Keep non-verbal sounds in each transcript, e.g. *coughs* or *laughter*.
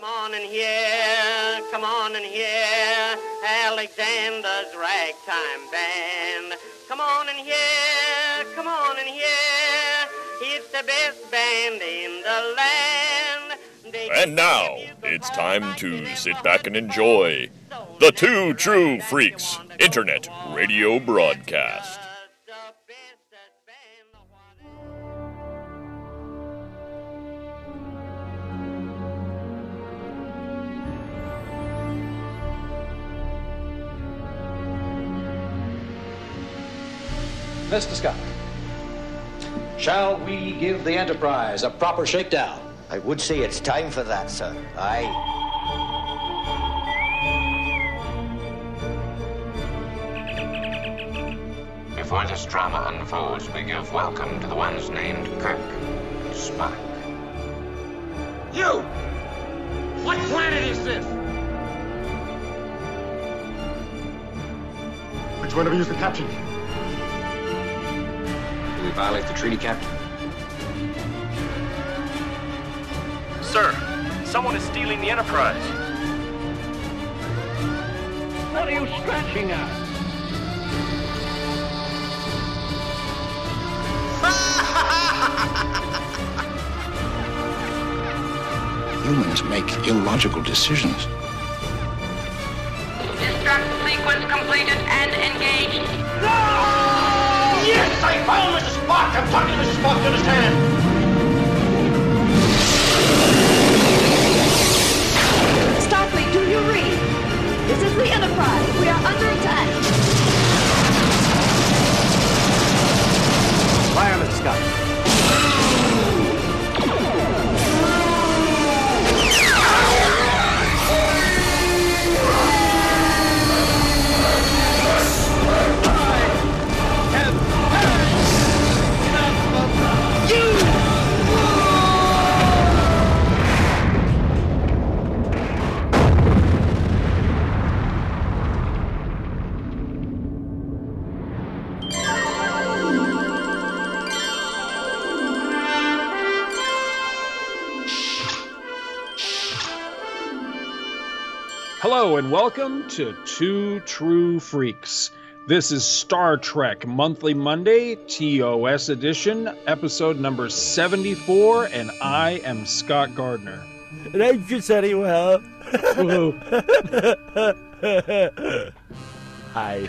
Come on in here, come on in here, Alexander's ragtime band. Come on in here, come on in here, It's the best band in the land. They And now it's time to sit back and enjoy the Two True Freaks Internet Radio Broadcast. Mr. Scott, shall we give the Enterprise a proper shakedown? I would say it's time for that, sir. Aye. Before this drama unfolds, we give welcome to the ones named Kirk and Spock. You! What planet is this? Which one of you is the captain? Do we violate the treaty, Captain? Sir, someone is stealing the Enterprise. What are you scratching at? *laughs* Humans make illogical decisions. Destruct sequence completed and engaged. Yes, I found Mr. Spock! I'm talking to Mr. Spock, you understand? Starfleet, do you read? This is the Enterprise. We are under attack. Fire, Mr. Scott. And welcome to Two True Freaks. This is Star Trek Monthly Monday, TOS edition, episode number 74, and I am Scott Gardner. And I'm just anywhere. *laughs* Hi. *laughs*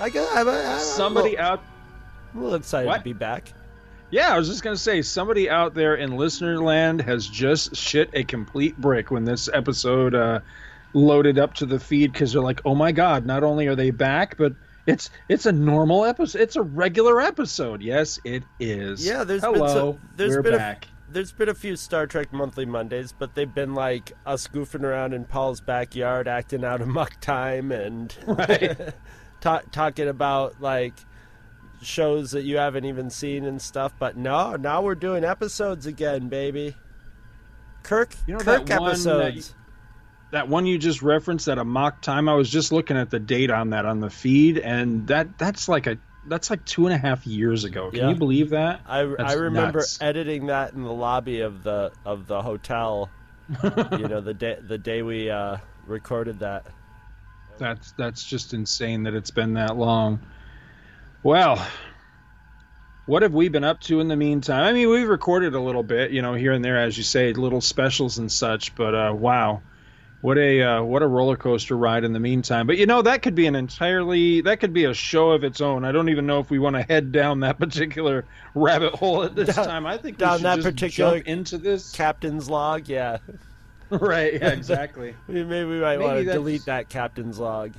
I got. I'm, I'm, Somebody out I'm a little excited What? to be back. Yeah, I was just going to say somebody out there in listener land has just shit a complete brick when this episode uh, loaded up to the feed because they're like, "Oh my god, not only are they back, but it's it's a normal episode. It's a regular episode." Yes, it is. Yeah, there's Hello, been so, there's we're been back. A, there's been a few Star Trek Monthly Mondays, but they've been like us goofing around in Paul's backyard, acting out of *laughs* muck time, and Right. *laughs* ta- talking about like shows that you haven't even seen and stuff. But no, now we're doing episodes again, baby. Kirk, You know Kirk that one that episodes. that one you just referenced at Amok Time. I was just looking at the date on that on the feed, and that that's like a that's like two and a half years ago. Can Yeah. you believe that? I, That's I remember nuts. editing that in the lobby of the of the hotel. *laughs* you know the day the day we uh, recorded that. That's that's just insane that it's been that long. Well, what have we been up to in the meantime? I mean, we've recorded a little bit, you know, here and there, as you say, little specials and such. But uh, wow, what a uh, what a roller coaster ride in the meantime. But you know, that could be an entirely that could be a show of its own. I don't even know if we want to head down that *laughs* particular rabbit hole at this Down- time. I think we down should that just particular into this. Captain's log, yeah. *laughs* right? Yeah, *laughs* exactly. Maybe we might Maybe want to that's- delete that captain's log.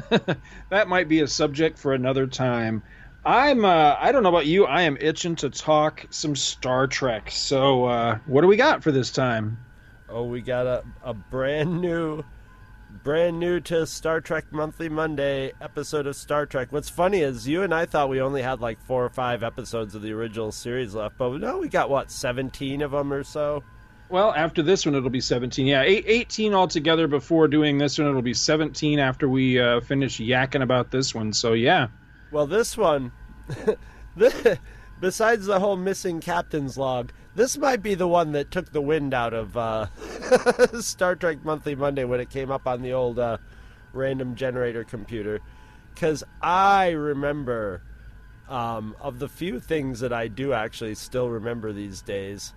*laughs* that might be a subject for another time. I'm uh, I don't know about you, I am itching to talk some Star Trek. So uh, what do we got for this time? Oh, we got a, a brand new, brand new to Star Trek Monthly Monday episode of Star Trek. What's funny is you and I thought we only had like four or five episodes of the original series left, but no, we got what seventeen of them or so. Well, after this one, it'll be 17. Yeah, eight, 18 altogether before doing this one. It'll be 17 after we uh, finish yakking about this one. So, yeah. Well, this one, *laughs* besides the whole missing captain's log, this might be the one that took the wind out of uh, *laughs* Star Trek Monthly Monday when it came up on the old uh, random generator computer. Because I remember, um, of the few things that I do actually still remember these days,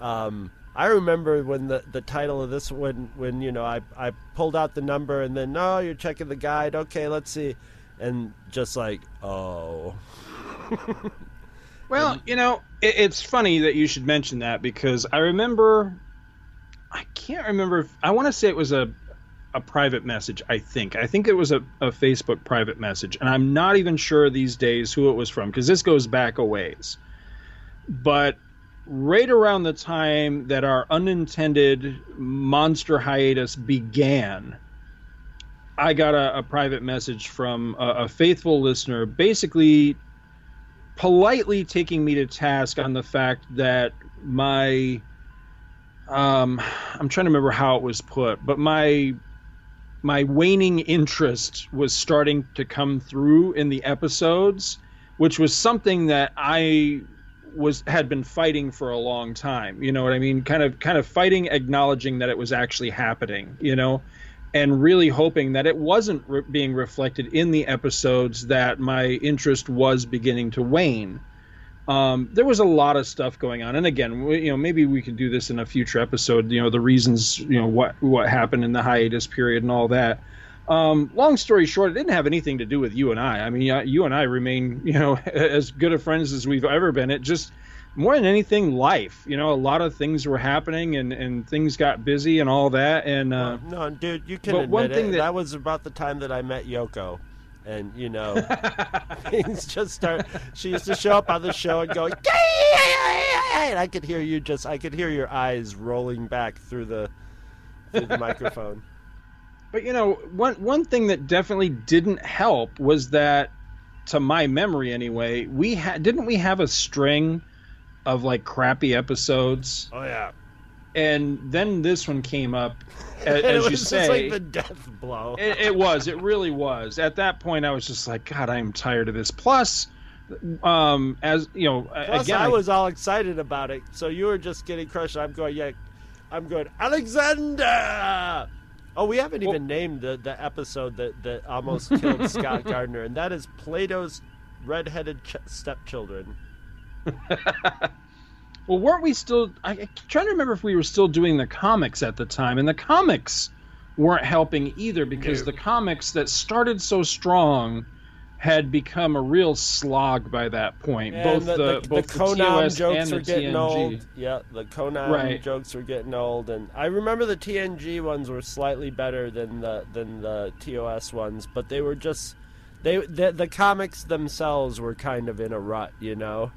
um, I remember when the, the title of this when when you know I I pulled out the number and then no you're checking the guide. Okay let's see. And just like oh. *laughs* Well you know it, it's funny that you should mention that because I remember I can't remember if I want to say it was a a private message I think. I think it was a, a Facebook private message and I'm not even sure these days who it was from because this goes back a ways. But right around the time that our unintended monster hiatus began, I got a, a private message from a, a, faithful listener, basically politely taking me to task on the fact that my, um, I'm trying to remember how it was put, but my my waning interest was starting to come through in the episodes, which was something that I was had been fighting for a long time. You know what I mean? Kind of kind of fighting, acknowledging that it was actually happening. You know, and really hoping that it wasn't re- being reflected in the episodes that my interest was beginning to wane. Um, there was a lot of stuff going on, and again, we, you know, maybe we could do this in a future episode. You know, the reasons, you know, what what happened in the hiatus period and all that. Um, long story short, it didn't have anything to do with you and I. I mean, you and I remain, *laughs* you know, as good of friends as we've ever been. It just more than anything, life. You know, a lot of things were happening, and and things got busy and all that. And uh, no, dude, you can admit one thing it. That, that was about the time that I met Yoko and you know *laughs* things just start she used to show up on the show and go and i could hear you just i could hear your eyes rolling back through the through the *laughs* microphone but you know, one one thing that definitely didn't help was that, to my memory anyway, we had didn't we have a string of like crappy episodes? Oh yeah. And then this one came up, as, *laughs* as you say, just like the death blow. it, it was. It really was. At that point, I was just like, God, I am tired of this. Plus, um, as you know, Plus, again, I was all excited about it. So you were just getting crushed. I'm going, yeah, I'm going, Alexander. Oh, we haven't well, even named the, the episode that, that almost killed *laughs* Scott Gardner, and that is Plato's redheaded ch- stepchildren. *laughs* well, weren't we still? I, I'm trying to remember if we were still doing the comics at the time, and the comics weren't helping either because no. the comics that started so strong had become a real slog by that point. And both the, the, the, both the Conan jokes are getting TNG. old. Yeah, the Conan right. jokes are getting old, and I remember the TNG ones were slightly better than the than the TOS ones, but they were just they the, the comics themselves were kind of in a rut, you know,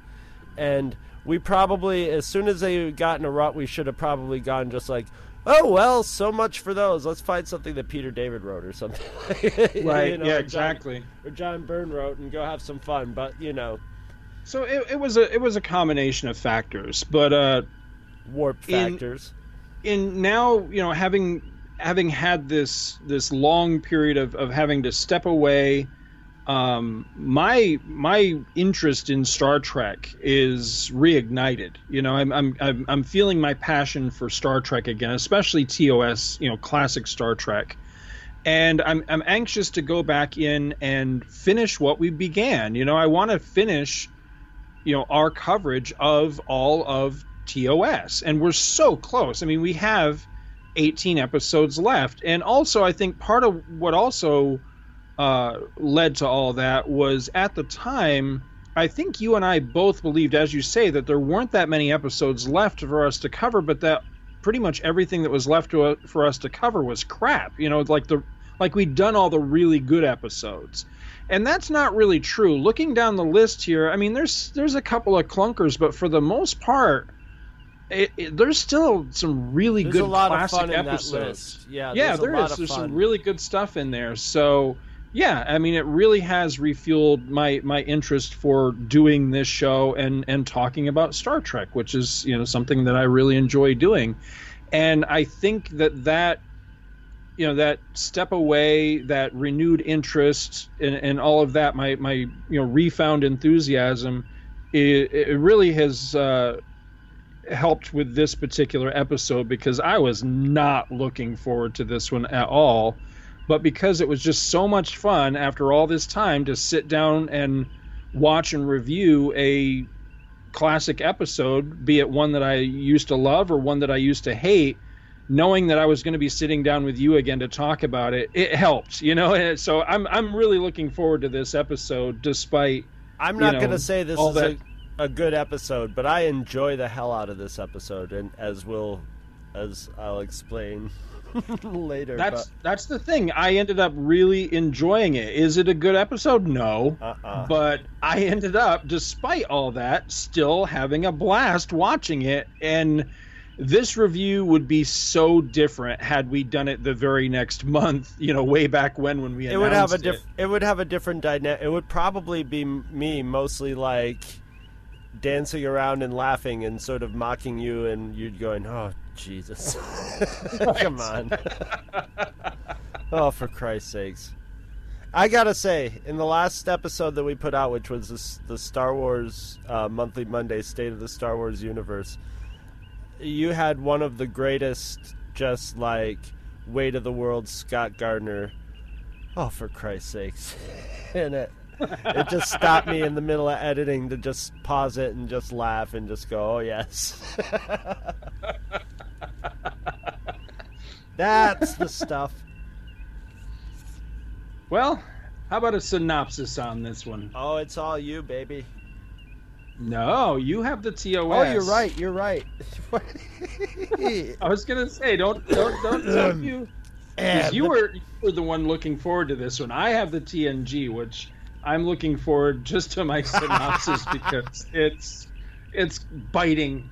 and we probably as soon as they got in a rut, we should have probably gone just like oh well, so much for those. Let's find something that Peter David wrote or something. *laughs* right. you know, yeah. or exactly. John, or John Byrne wrote, and go have some fun. But you know. So it, it was a it was a combination of factors, but uh, warp factors. In, in now, you know, having having had this this long period of, of having to step away um, my my interest in Star Trek is reignited. You know, I'm, I'm I'm I'm feeling my passion for Star Trek again, especially TOS. You know, classic Star Trek, and I'm I'm anxious to go back in and finish what we began. You know, I want to finish, you know, our coverage of all of TOS, and we're so close. I mean, we have 18 episodes left, and also I think part of what also uh, led to all that was at the time. I think you and I both believed, as you say, that there weren't that many episodes left for us to cover, but that pretty much everything that was left to, for us to cover was crap. You know, like the like we'd done all the really good episodes, and that's not really true. Looking down the list here, I mean, there's there's a couple of clunkers, but for the most part, it, it, there's still some really there's good classic episodes. Yeah, yeah, there's there is. There's fun. some really good stuff in there. So yeah, I mean, it really has refueled my my interest for doing this show and and talking about Star Trek, which is you know something that I really enjoy doing, and I think that that you know that step away, that renewed interest, and, and all of that, my my you know refound enthusiasm it, it really has uh, helped with this particular episode because I was not looking forward to this one at all. But because it was just so much fun after all this time to sit down and watch and review a classic episode, be it one that I used to love or one that I used to hate, knowing that I was going to be sitting down with you again to talk about it, it helped, you know. *laughs* So I'm I'm really looking forward to this episode, despite. I'm not you know, going to say this is that- a, a good episode, but I enjoy the hell out of this episode, and as will, as I'll explain *laughs* later. That's that's the thing. I ended up really enjoying it. Is it a good episode? No. Uh-uh. But I *laughs* ended up, despite all that, still having a blast watching it. And this review would be so different had we done it the very next month. You know, way back when when we it would have a diff- it. it would have a different dynamic. It would probably be me mostly like dancing around and laughing and sort of mocking you, and you'd going, "Oh Jesus, *laughs* come on!" oh, for Christ's sakes! I gotta say, in the last episode that we put out, which was this, the Star Wars uh, Monthly Monday State of the Star Wars Universe, you had one of the greatest, just like weight of the world Scott Gardner. Oh, for Christ's sakes! *laughs* in it, it just stopped me in the middle of editing to just pause it and just laugh and just go, "Oh yes." *laughs* That's the stuff. Well, how about a synopsis on this one? Oh, it's all you, baby. No, you have the TOS. Oh, you're right. You're right. *laughs* I was gonna say, don't don't don't *clears throat* don't you. you were you were the one looking forward to this one. I have the TNG, which I'm looking forward just to my synopsis *laughs* because it's it's biting.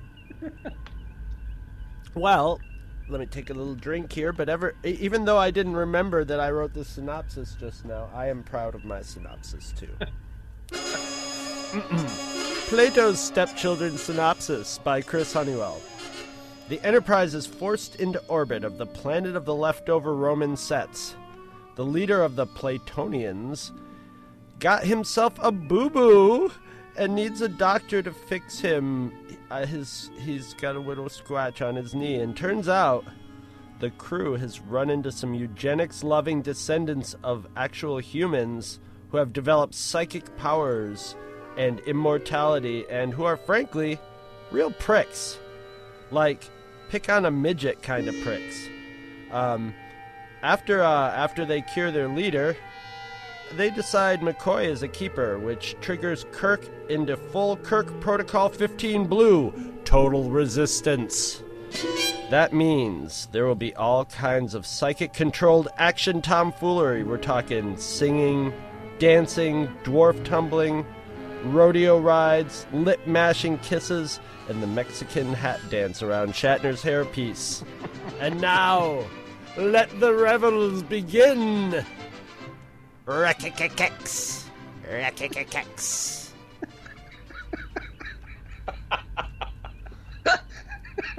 Well, let me take a little drink here. But ever, even though I didn't remember that I wrote the synopsis just now, I am proud of my synopsis too. *laughs* Plato's Stepchildren Synopsis by Chris Honeywell. The Enterprise is forced into orbit of the planet of the leftover Roman sets. The leader of the Platonians got himself a boo boo and needs a doctor to fix him. Uh, his he's got a little scratch on his knee, and turns out the crew has run into some eugenics loving descendants of actual humans who have developed psychic powers and immortality and who are frankly real pricks. Like pick on a midget kind of pricks. Um, after uh, after they cure their leader, they decide McCoy is a keeper, which triggers Kirk into full Kirk Protocol 15 Blue total resistance. That means there will be all kinds of psychic controlled action tomfoolery. We're talking singing, dancing, dwarf tumbling, rodeo rides, lip mashing kisses, and the Mexican hat dance around Shatner's hairpiece. *laughs* and now, let the revels begin! Rakikakex! Rakikakex!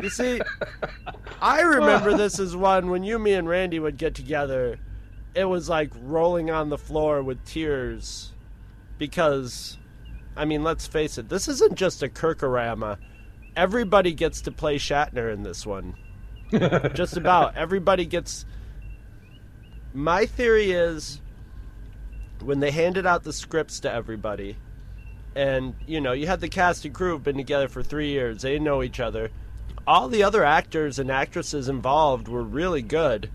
You see, I remember this as one when you, me, and Randy would get together. It was like rolling on the floor with tears because, I mean, let's face it, this isn't just a Kirkorama. Everybody gets to play Shatner in this one. *laughs* just about everybody gets. My theory is when they handed out the scripts to everybody, and you know, you had the cast and crew have been together for three years, they know each other. All the other actors and actresses involved were really good,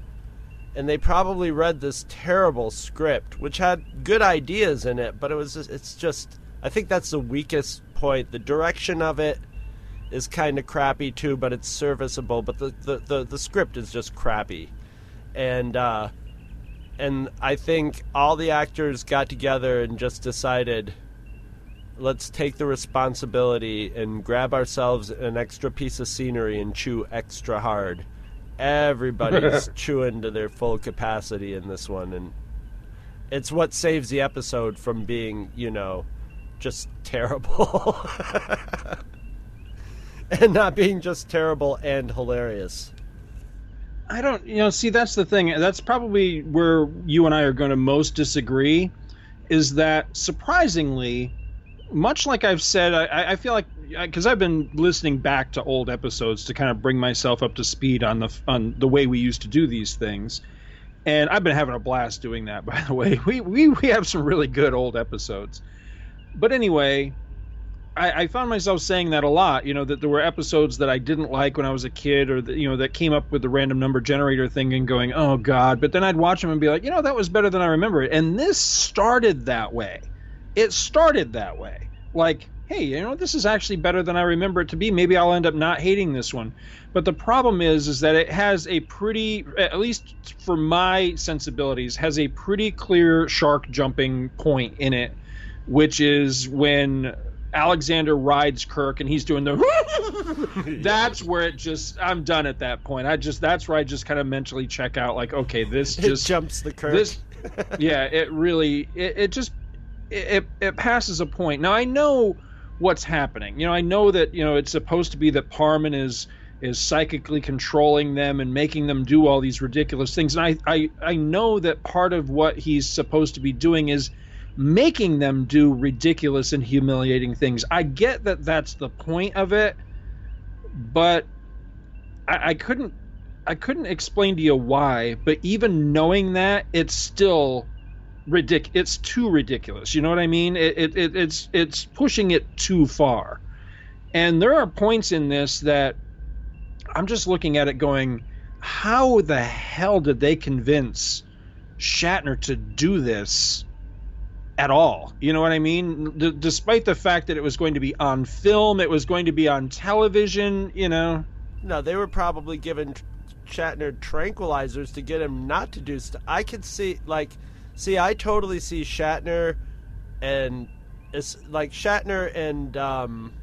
and they probably read this terrible script, which had good ideas in it, but it was it's just I think that's the weakest point. The direction of it is kind of crappy too, but it's serviceable. But the, the, the, the script is just crappy, and uh, and I think all the actors got together and just decided, let's take the responsibility and grab ourselves an extra piece of scenery and chew extra hard. Everybody's *laughs* chewing to their full capacity in this one, and it's what saves the episode from being, you know, just terrible. *laughs* and not being just terrible and hilarious. I don't, you know, see, that's the thing. That's probably where you and I are going to most disagree is that surprisingly, much like I've said, I, I feel like because I've been listening back to old episodes to kind of bring myself up to speed on the on the way we used to do these things, and I've been having a blast doing that. *laughs* By the way, we we we have some really good old episodes, but anyway, I, I found myself saying that a lot. You know that there were episodes that I didn't like when I was a kid, or that you know that came up with the random number generator thing and going, oh god. But then I'd watch them and be like, you know, that was better than I remember it. And this started that way it started that way. Like, hey, you know, this is actually better than I remember it to be. Maybe I'll end up not hating this one. But the problem is, is that it has a pretty, at least for my sensibilities, has a pretty clear shark jumping point in it, which is when Alexander rides Kirk and he's doing the. *laughs* *laughs* that's where it just. I'm done at that point. I just. That's where I just kind of mentally check out. Like, okay, this just it jumps the curve. This, *laughs* yeah, it really. It, it just it, it passes a point. Now I know what's happening. You know, I know that you know it's supposed to be that Parmen is is psychically controlling them and making them do all these ridiculous things. And I I I know that part of what he's supposed to be doing is making them do ridiculous and humiliating things. I get that that's the point of it, but I, I couldn't I couldn't explain to you why. But even knowing that, it's still ridic it's too ridiculous you know what i mean it, it, it, it's it's pushing it too far and there are points in this that i'm just looking at it going how the hell did they convince shatner to do this at all you know what i mean D- despite the fact that it was going to be on film it was going to be on television you know no they were probably given shatner tranquilizers to get him not to do stuff i could see like See, I totally see Shatner and it's like Shatner and um,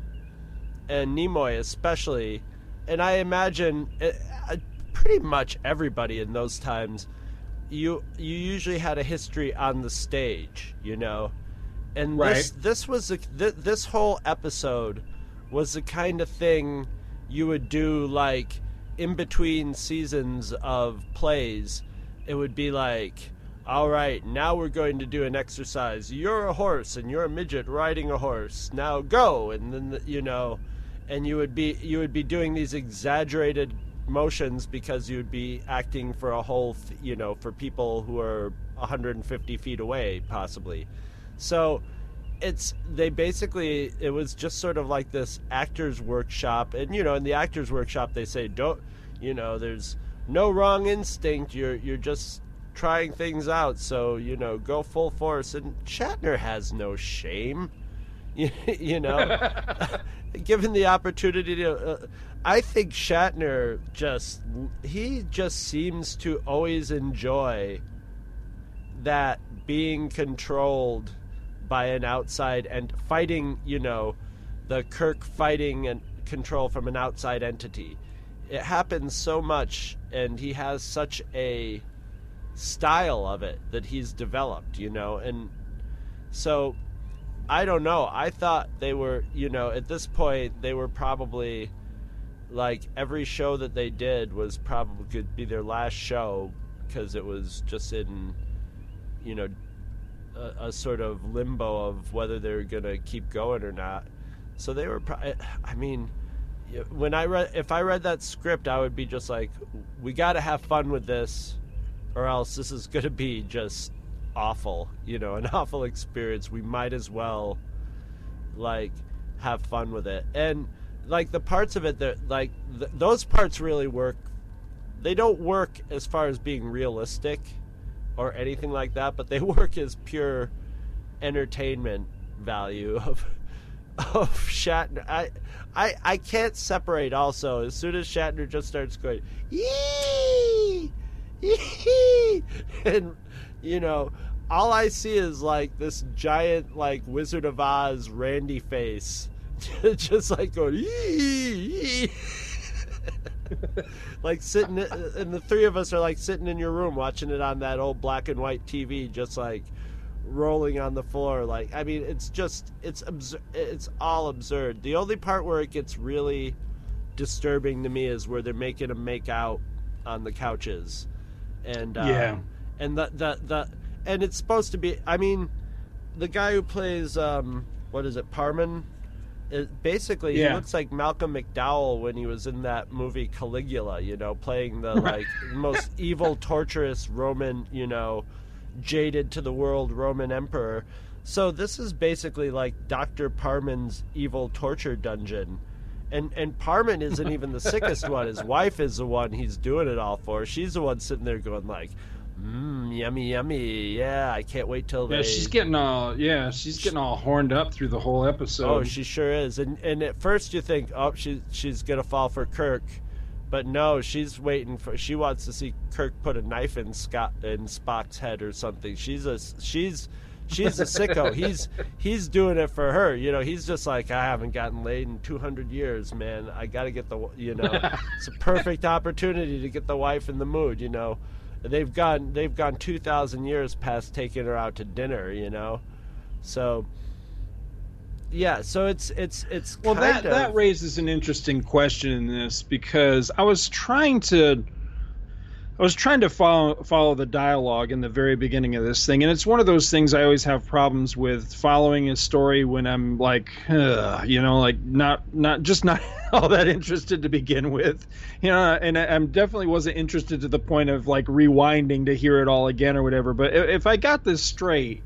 and Nimoy especially, and I imagine it, uh, pretty much everybody in those times. You you usually had a history on the stage, you know, and right. this this was a, th- this whole episode was the kind of thing you would do like in between seasons of plays. It would be like all right, now we're going to do an exercise. You're a horse and you're a midget riding a horse. Now go. And then you know, and you would be you would be doing these exaggerated motions because you would be acting for a whole, you know, for people who are 150 feet away possibly. So it's they basically it was just sort of like this actors workshop and you know in the actors workshop they say don't you know there's no wrong instinct you're you're just trying things out. So you know, go full force. And Shatner has no shame. *laughs* You, know, *laughs* given the opportunity to. Uh, I think Shatner just he just seems to always enjoy that being controlled by an outside and fighting, you know, the Kirk fighting and control from an outside entity. It happens so much and he has such a style of it that he's developed, you know, and so I don't know. I thought they were, you know, at this point they were probably like every show that they did was probably could be their last show because it was just in, you know, a, a sort of limbo of whether they're gonna keep going or not. So they were. I mean, when I read, if I read that script, I would be just like, we got to have fun with this or else this is to be just awful, you know, *laughs* an awful experience. We might as well like have fun with it. And like the parts of it that like th- those parts really work. They don't work as far as being realistic or anything like that, but they *laughs* work as pure entertainment value of *laughs* of Shatner. I I I can't separate also as soon as Shatner just starts going, Yee! and you know, all I see is like this giant like Wizard of Oz Randy face, *laughs* just like going, *laughs* like sitting, and the three of us are like sitting in your room watching it on that old black and white TV, just like rolling on the floor. Like, I mean, it's just it's. It's all absurd. The only part where it gets really disturbing to me is where they're making them make out on the couches and um, yeah, and the the the and it's supposed to be. I mean, the guy who plays um, what is it, Parmen? It, basically, he looks like Malcolm McDowell when he was in that movie Caligula. You know, playing the like most *laughs* evil, torturous Roman. You know, jaded to the world Roman emperor. So this is basically like Doctor Parmen's evil torture dungeon. And and Parmen isn't even the sickest *laughs* one. His wife is the one he's doing it all for. She's the one sitting there going like, "Mmm, yummy, yummy. Yeah, I can't wait till they." Yeah, she's getting all yeah, she's getting all horned up through the whole episode. Oh, she sure is. And and at first you think, oh, she she's gonna fall for Kirk, but no, she's waiting for. She wants to see Kirk put a knife in Scott in Spock's head or something. She's a she's she's a sicko. *laughs* he's he's doing it for her. You know, he's just like, I haven't gotten laid in 200 years, man. I got to get the you know, it's a *laughs* perfect opportunity to get the wife in the mood. You know, they've gone they've gone 2,000 years past taking her out to dinner. You know, so yeah, so it's it's it's Well, that of, that raises an interesting question in this because I was trying to I was trying to follow follow the dialogue in the very beginning of this thing, and it's one of those things I always have problems with following a story when I'm like, you know, like not not just not *laughs* *laughs* all that interested to begin with, know, and I, I'm definitely wasn't interested to the point of like rewinding to hear it all again or whatever. But if I got this straight,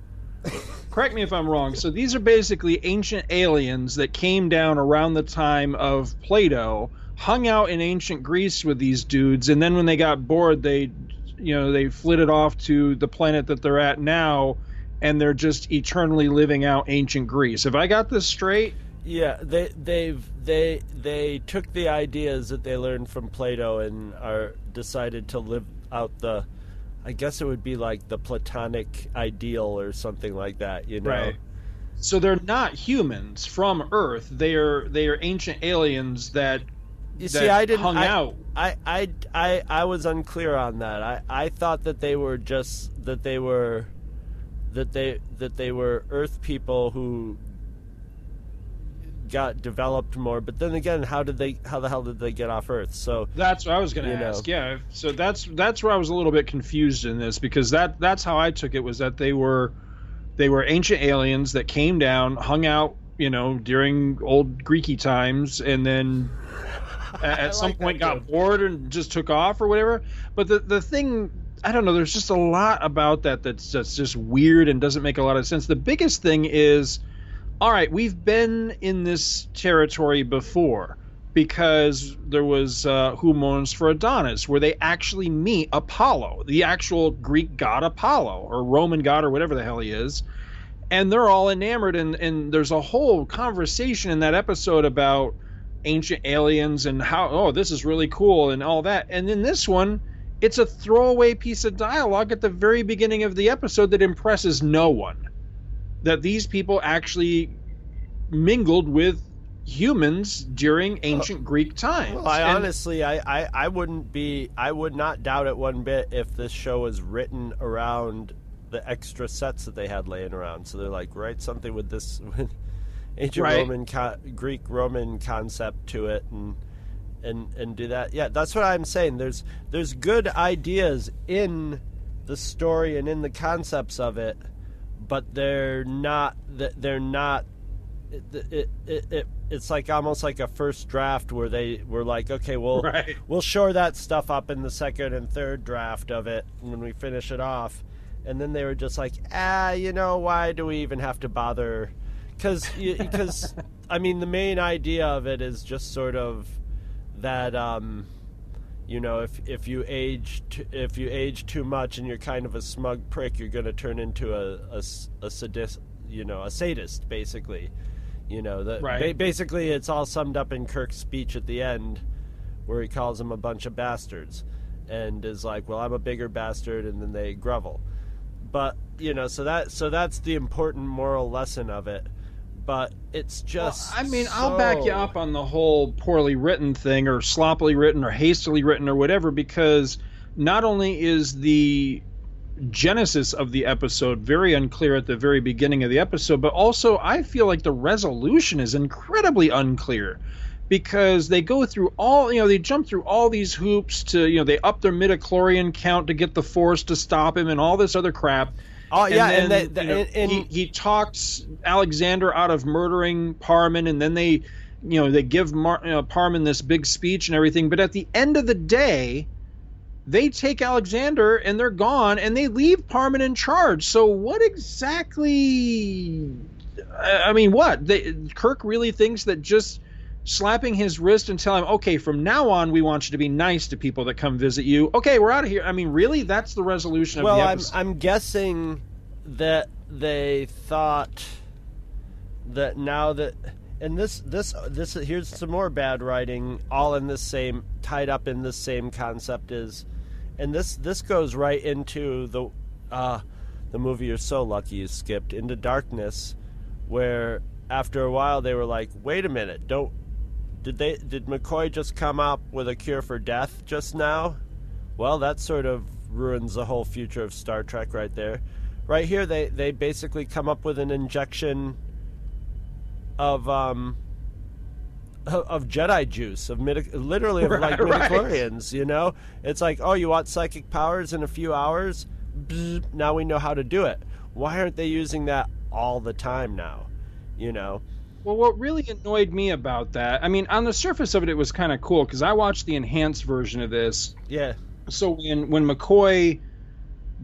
correct me if I'm wrong. So these are basically ancient aliens that came down around the time of Plato, hung out in ancient Greece with these dudes, and then when they got bored, they, you know, they flitted off to the planet that they're at now, and they're just eternally living out ancient Greece. If I got this straight? Yeah, they they've they they took the ideas that they learned from Plato and are decided to live out the I guess it would be like the platonic ideal or something like that, you know. Right. So they're not humans from Earth. They are they are ancient aliens that You see, I didn't. hung I, out. I, I, I, I was unclear on that. I, I thought that they were just that they were, that they that they were Earth people who got developed more. But then again, how did they? How the hell did they get off Earth? So That's what I was going to know. ask. Yeah. So that's that's where I was a little bit confused in this because that that's how I took it was that they were they were ancient aliens that came down, hung out, you know, during old Greeky times, and then *laughs* at, at some point got bored and just took off or whatever. But the the thing. I don't know. There's just a lot about that that's, that's just weird and doesn't make a lot of sense. The biggest thing is, all right, we've been in this territory before because there was uh, Who Mourns for Adonis, where they actually meet Apollo, the actual Greek god Apollo, or Roman god, or whatever the hell he is. And they're all enamored, and, and there's a whole conversation in that episode about ancient aliens and how, oh, this is really cool, and all that. And in this one, it's a throwaway piece of dialogue at the very beginning of the episode that impresses no one. That these people actually mingled with humans during uh, ancient Greek times. Well, I And- honestly, I, I, I wouldn't be, I would not doubt it one bit if this show was written around the extra sets that they had laying around. So they're like, write something with this, *laughs* with ancient Right. Roman, co- Greek Roman concept to it, and and and do that. Yeah, that's what I'm saying. There's there's good ideas in the story and in the concepts of it, but they're not they're not it, it, it, it it's like almost like a first draft where they were like, okay, well, *laughs* Right. we'll shore that stuff up in the second and third draft of it when we finish it off, and then they were just like, ah, you know, why do we even have to bother? Because because *laughs* I mean, the main idea of it is just sort of that. um you know, if if you age t- if you age too much and you're kind of a smug prick, you're going to turn into a, a, a sadist, you know, a sadist, basically. You know, the, Right. ba- basically it's all summed up in Kirk's speech at the end, where he calls them a bunch of bastards, and is like, "Well, I'm a bigger bastard," and then they grovel. But you know, so that so that's the important moral lesson of it. But it's just. I mean, I'll back you up on the whole poorly written thing or sloppily written or hastily written or whatever because not only is the genesis of the episode very unclear at the very beginning of the episode, but also I feel like the resolution is incredibly unclear because they go through all you know they jump through all these hoops to you know they up their midichlorian count to get the force to stop him and all this other crap Oh yeah, and, then, they, you know, and, and he, he talks Alexander out of murdering Parmen, and then they, you know, they give Mar- uh, you know, Parmen this big speech and everything. But at the end of the day, they take Alexander and they're gone, and they leave Parmen in charge. So what exactly? I I mean, what? They, Kirk really thinks that just slapping his wrist and telling him, okay, from now on, we want you to be nice to people that come visit you. Okay, we're out of here. I mean, really? That's the resolution of well, the I'm. I'm guessing that they thought that now that and this this this here's some more bad writing all in this same tied up in this same concept is and this this goes right into the uh the movie you're so lucky you skipped into darkness where after a while they were like wait a minute don't did they did McCoy just come up with a cure for death just now well that sort of ruins the whole future of Star Trek right there right here they they basically come up with an injection of um of Jedi juice of midi- literally of *laughs* like Right, right. midichlorians, you know? It's like, "Oh, you want psychic powers in a few hours? Bzz, now we know how to do it." Why aren't they using that all the time now? You know? Well, what really annoyed me about that, I mean, on the surface of it, it was kind of cool because I watched the enhanced version of this. Yeah. So when when McCoy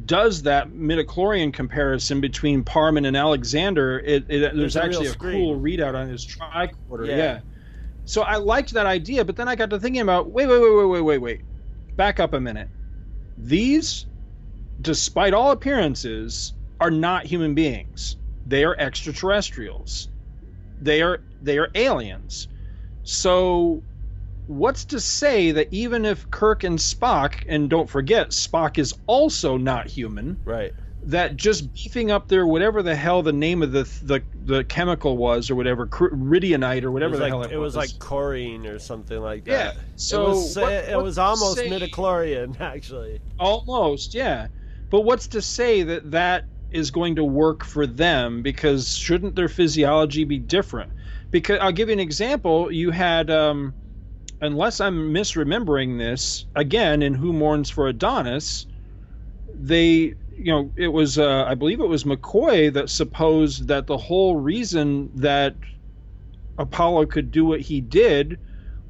does that midichlorian comparison between Parmen and Alexander, it, it there's, There's a actually a cool readout on his tricorder. Yeah. Yeah. So I liked that idea, but then I got to thinking about wait, wait, wait, wait, wait, wait, wait. Back up a minute. These, despite all appearances, are not human beings. They are extraterrestrials. They are they are aliens. So what's to say that even if Kirk and Spock, and don't forget, Spock is also not human, Right. that just beefing up their whatever the hell the name of the the, the chemical was or whatever, ridionite or whatever it was the like hell it, it was like chlorine or something like that. Yeah, so it was, what- it was almost midichlorian *laughs* actually. Almost, yeah. But what's to say that that is going to work for them? Because shouldn't their physiology be different? Because I'll give you an example. You had, um, unless I'm misremembering this, again in Who Mourns for Adonis, they, you know, it was, uh, I believe it was McCoy that supposed that the whole reason that Apollo could do what he did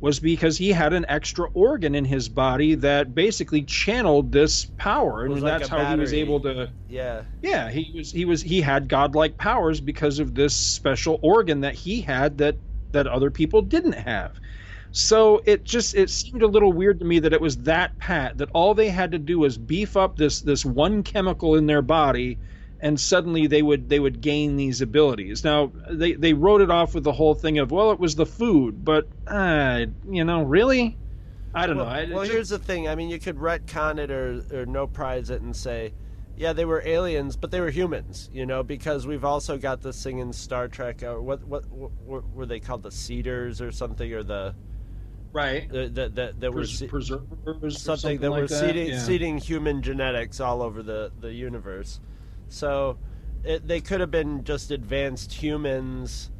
was because he had an extra organ in his body that basically channeled this power, and like that's how he was able to. Yeah. Yeah, he was he was he had godlike powers because of this special organ that he had that that other people didn't have. So it just it seemed a little weird to me that it was that pat that all they had to do was beef up this this one chemical in their body and suddenly they would they would gain these abilities. Now they they wrote it off with the whole thing of well it was the food, but uh, you know really, I don't well, know. I, well, just- here's the thing. I mean, you could retcon it or or no prize it and say, yeah, they were aliens, but they were humans. You know, because we've also got this thing in Star Trek. Or what, what what were they called? The Cedars or something, or the right that that that, that were Pres- se- preservers or something, that like were seeding yeah. seeding human genetics all over the the universe. So it, they could have been just advanced humans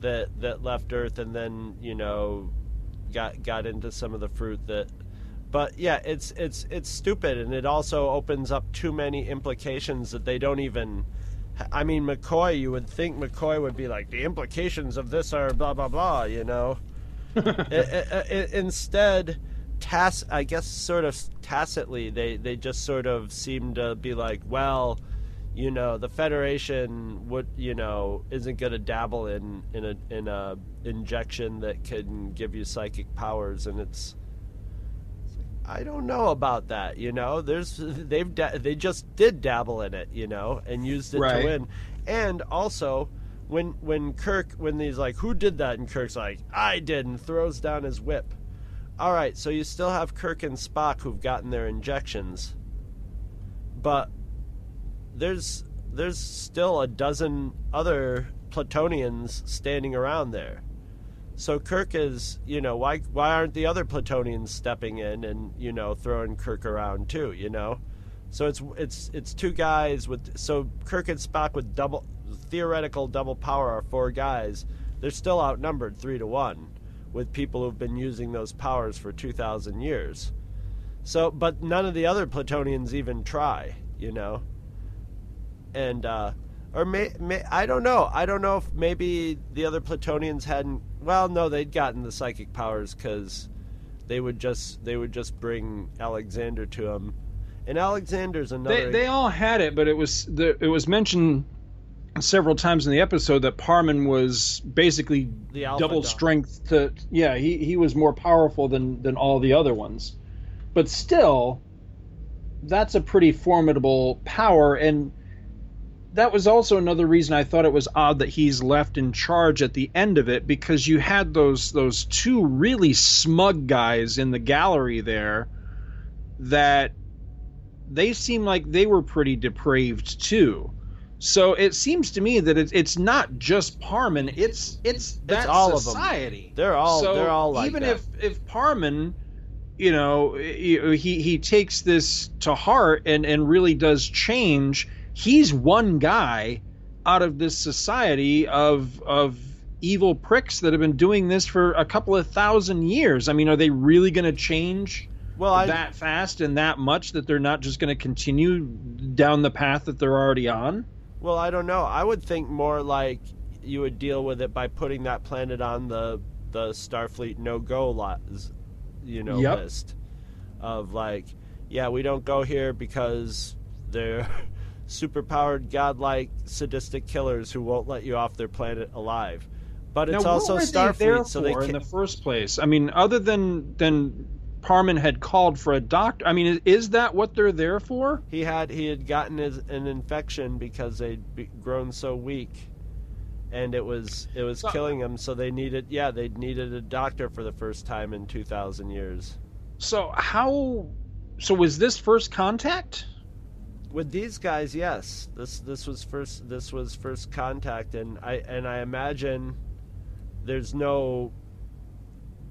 that that left Earth and then you know got got into some of the fruit that. But yeah, it's it's it's stupid, and it also opens up too many implications that they don't even. I mean, McCoy. You would think McCoy would be like the implications of this are blah blah blah. You know. *laughs* I- I- I- instead, tac I guess sort of tacitly, they they just sort of seem to be like, well, you know, the Federation would, you know, isn't going to dabble in in a in a injection that can give you psychic powers, and it's. I don't know about that, you know. There's they've da- they just did dabble in it, you know, and used it Right. to win. And also, when when Kirk when he's like, "Who did that?" and Kirk's like, "I did," and throws down his whip. All right, so you still have Kirk and Spock who've gotten their injections, but there's there's still a dozen other Platonians standing around there. So Kirk is, you know, why why aren't the other Platonians stepping in and you know throwing Kirk around too? You know, so it's it's it's two guys with so Kirk and Spock with double theoretical double power are four guys. They're still outnumbered three to one with people who've been using those powers for two thousand years. So, but none of the other Platonians even try. You know. And uh, or may, may I don't know. I don't know if maybe the other Plutonians hadn't. Well, no, they'd gotten the psychic powers because they would just they would just bring Alexander to him, and Alexander's another. They, they all had it, but it was the, it was mentioned several times in the episode that Parmen was basically The double dog. strength to yeah he, he was more powerful than than all the other ones but still that's a pretty formidable power and that was also another reason I thought it was odd that he's left in charge at the end of it because you had those those two really smug guys in the gallery there that they seem like they were pretty depraved too. So it seems to me that it's it's not just Parmen, it's it's that all of them. society. They're all- So they're all like even that. if if Parmen, you know, he he takes this to heart and and really does change. He's one guy out of this society of of evil pricks that have been doing this for a couple of thousand years. I mean, are they really going to change? Well, I- that fast and that much that they're not just going to continue down the path that they're already on. Well, I don't know. I would think more like you would deal with it by putting that planet on the the Starfleet no go lot, you know, Yep. list of like, yeah, we don't go here because they're superpowered, godlike, sadistic killers who won't let you off their planet alive. But it's now, also what were they there Starfleet, so they for in the first place. I mean, other than than Parmen had called for a doctor. I mean, is, that what they're there for? He had he had gotten his, an infection because they'd be, grown so weak, and it was it was killing him. So they needed yeah they needed a doctor for the first time in two thousand years. So how? So was this first contact? With these guys, yes, this this was first this was first contact, and I and I imagine there's no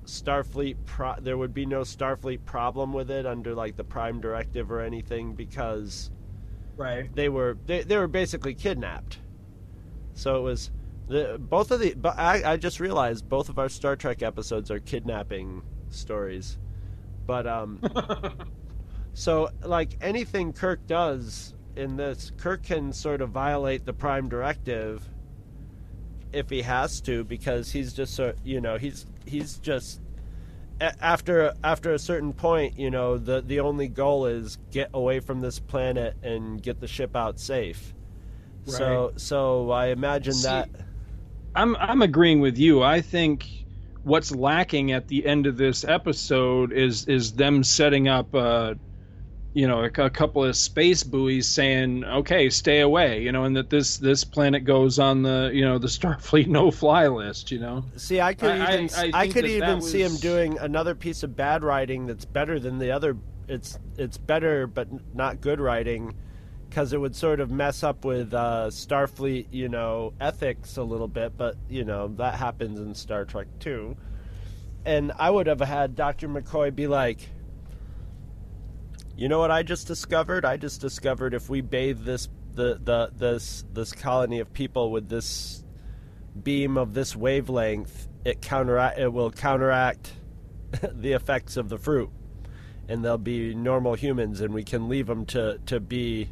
Starfleet pro- there would be no Starfleet problem with it under like the Prime Directive or anything because right they were they, they were basically kidnapped. So it was the both of the but I, I just realized both of our Star Trek episodes are kidnapping stories. But um *laughs* so like anything Kirk does in this Kirk can sort of violate the prime directive if he has to because he's just so you know he's he's just after after a certain point you know the the only goal is get away from this planet and get the ship out safe so Right. so i imagine See, that I'm I'm agreeing with you. I think what's lacking at the end of this episode is is them setting up uh you know a, a couple of space buoys saying okay stay away you know and that this this planet goes on the you know the starfleet *laughs* no fly list you know See, I could I- even I- I I, could that even that see him doing another piece of bad writing that's better than the other. It's it's better, but not good writing, because it would sort of mess up with uh, Starfleet, you know, ethics a little bit. But you know that happens in Star Trek too. And I would have had Doctor McCoy be like, you know what I just discovered? I just discovered if we bathe this the the this this colony of people with this beam of this wavelength, it counteract it will counteract *laughs* the effects of the fruit, and they'll be normal humans, and we can leave them to to be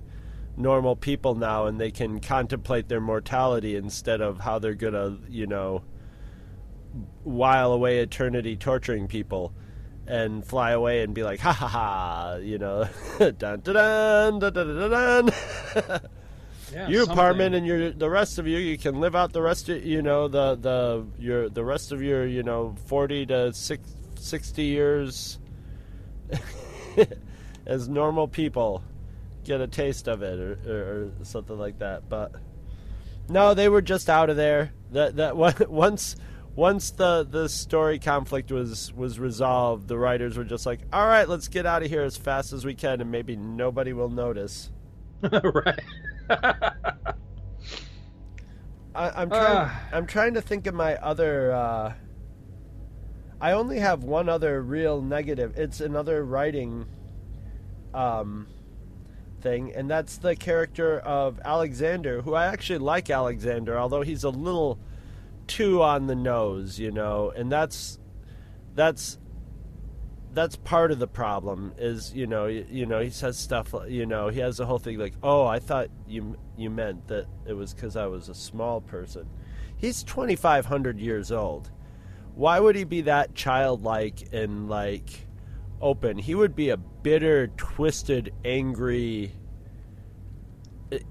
normal people now, and they can contemplate their mortality instead of how they're gonna you know while away eternity torturing people. And fly away and be like, ha ha ha, you know, *laughs* dun dun dun dun dun dun. dun. *laughs* Yeah, you something. Parmen and your the rest of you you can live out the rest of you know the the your the rest of your you know 40 to six, 60 years *laughs* as normal people get a taste of it or, or, or something like that but no they were just out of there that that once once the the story conflict was was resolved the writers were just like all right let's get out of here as fast as we can and maybe nobody will notice *laughs* right I, I'm trying. Ah. I'm trying to think of my other. Uh, I only have one other real negative. It's another writing um, thing, and that's the character of Alexander, who I actually like Alexander, although he's a little too on the nose, you know. And that's that's that's part of the problem is you know you, you know he says stuff you know he has the whole thing like oh I thought you you meant that it was because I was a small person. He's twenty five hundred years old. Why would he be that childlike and like open? He would be a bitter, twisted, angry.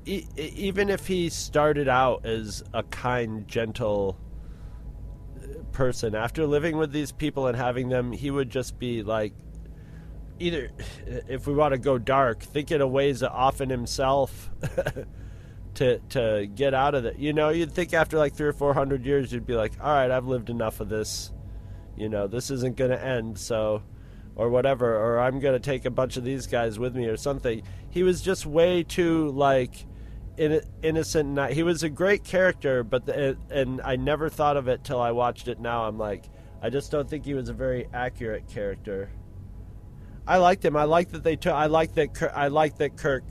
even if he started out as a kind, gentle person. After living with these people and having them he would just be like either if we want to go dark thinking of ways to offen himself *laughs* to to get out of it you know you'd think after like three or four hundred years you'd be like all right i've lived enough of this. You know this isn't going to end so or whatever or i'm going to take a bunch of these guys with me or something. He was just way too like in, innocent not he was a great character but the, and i never thought of it till i watched it now. I'm like i just don't think he was a very accurate character. I liked him. I like that they took i like that Kirk, i like that kirk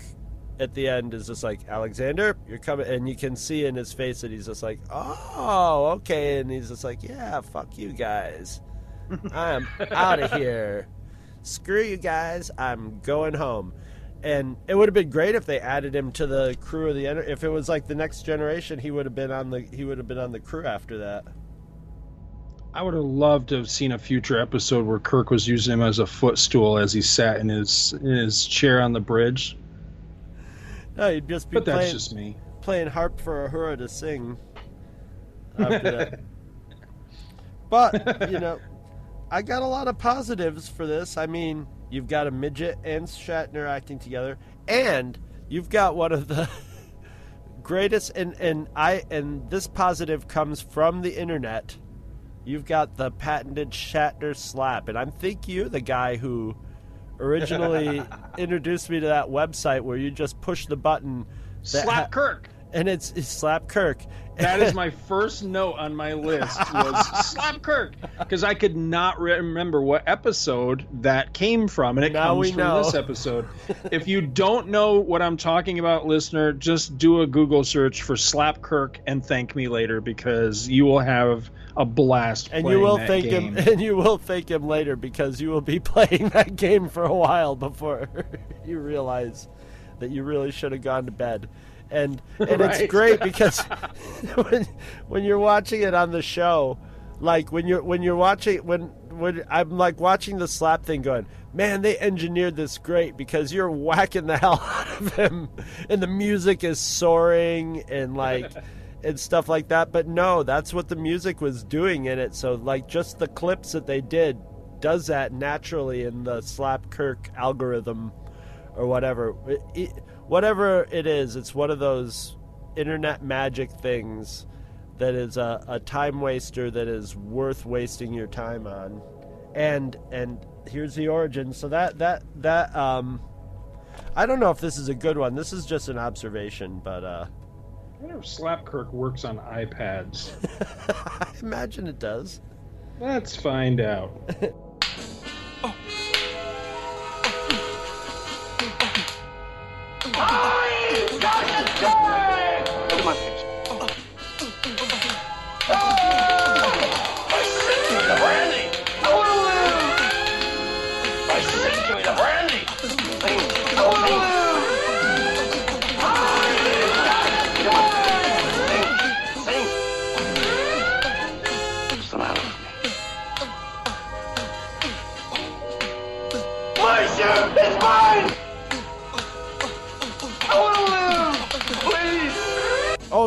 at the end is just like alexander you're coming and you can see in his face that he's just like oh okay and he's just like yeah fuck you guys. *laughs* I'm out of here. Screw you guys. I'm going home and it would have been great if they added him to the crew of the if it was like the next generation he would have been on the he would have been on the crew after that I would have loved to have seen a future episode where Kirk was using him as a footstool as he sat in his in his chair on the bridge. no he'd just be But that's playing, just me. playing harp for Uhura to sing after that *laughs* but you know I got a lot of positives for this I mean you've got a midget and Shatner acting together and you've got one of the *laughs* greatest and and I and this positive comes from the internet. You've got the patented Shatner slap, and I'm think you're the guy who originally *laughs* introduced me to that website where you just push the button. that Slap ha- Kirk. And it's, it's slap Kirk. That is *laughs* my first note on my list *laughs* was slap Kirk because I could not re- remember what episode that came from, and it Now comes we from know. this episode. *laughs* if you don't know what I'm talking about, listener, just do a Google search for slap Kirk and thank me later because you will have a blast. and you will thank game. him and you will thank him later because you will be playing that game for a while before you realize that you really should have gone to bed and *laughs* and it's great because *laughs* when when you're watching it on the show like when you're when you're watching when when I'm like watching the slap thing going man they engineered this great because you're whacking the *laughs* hell out of him and the music is soaring and like and stuff like that. But no, that's what the music was doing in it. So like just the clips that they did does that naturally in the Slap Kirk algorithm or whatever. It- it- whatever it is, it's one of those internet magic things that is a, a time waster that is worth wasting your time on. And and here's the origin. So that that that um I don't know if this is a good one. This is just an observation, but uh I wonder if Slapkirk works on iPads. *laughs* I imagine it does. Let's find out. *laughs* Look at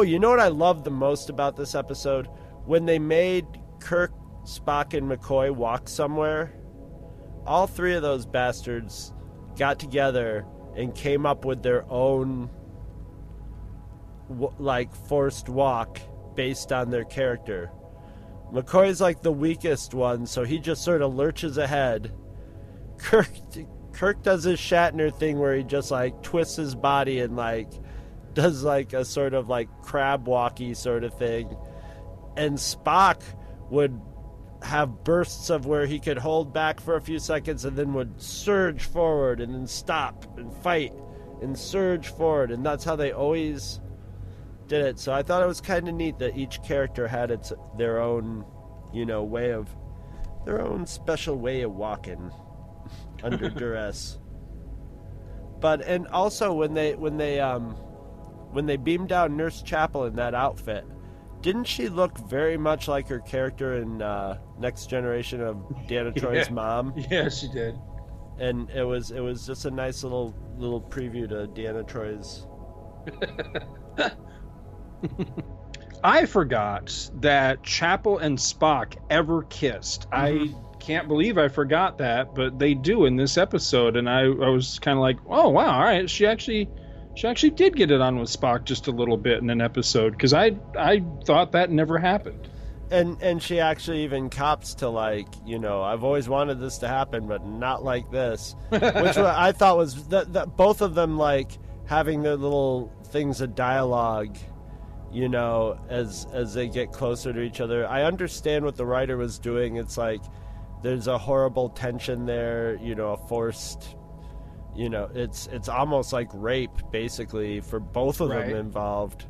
Oh, you know what I love the most about this episode? When they made Kirk, Spock, and McCoy walk somewhere, all three of those bastards got together and came up with their own, like, forced walk based on their character. McCoy's like the weakest one, so he just sort of lurches ahead. Kirk Kirk does his Shatner thing where he just like twists his body and like does like a sort of like crab walky sort of thing. And Spock would have bursts of where he could hold back for a few seconds and then would surge forward and then stop and fight and surge forward and that's how they always did it. So I thought it was kind of neat that each character had its their own, you know, way of their own special way of walking. under *laughs* duress. But and also when they when they um when they beamed down Nurse Chapel in that outfit, didn't she look very much like her character in uh, Next Generation of Deanna *laughs* Troi's Yeah. mom? Yeah, she did. And it was it was just a nice little little preview to Deanna Troi's. *laughs* I forgot that Chapel and Spock ever kissed. I can't believe I forgot that, but they do in this episode, and I, I was kind of like, oh wow, all right, she actually, she actually did get it on with Spock just a little bit in an episode because I I thought that never happened. And and she actually even cops to like you know I've always wanted this to happen but not like this, *laughs* which I thought was that, that both of them like having their little things of dialogue, you know, as as they get closer to each other. I understand what the writer was doing. It's like there's a horrible tension there, you know, a forced, you know, it's it's almost like rape basically for both of Right. them involved.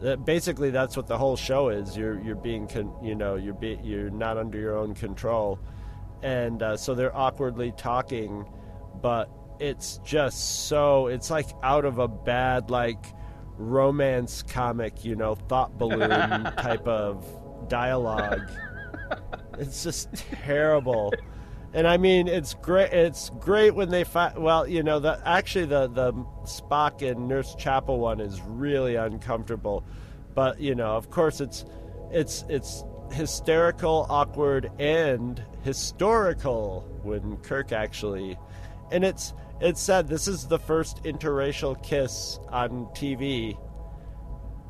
That basically that's what the whole show is. You're you're being con- you know you're be- you're not under your own control, and uh, so they're awkwardly talking, but it's just so it's like out of a bad like romance comic, you know, thought *laughs* balloon type of dialogue. It's just terrible. And I mean, it's great. It's great when they find. Well, you know, the actually the the Spock and Nurse Chapel one is really uncomfortable, but you know, of course, it's it's it's hysterical, awkward, and historical when Kirk actually, and it's it's said this is the first interracial kiss on TV.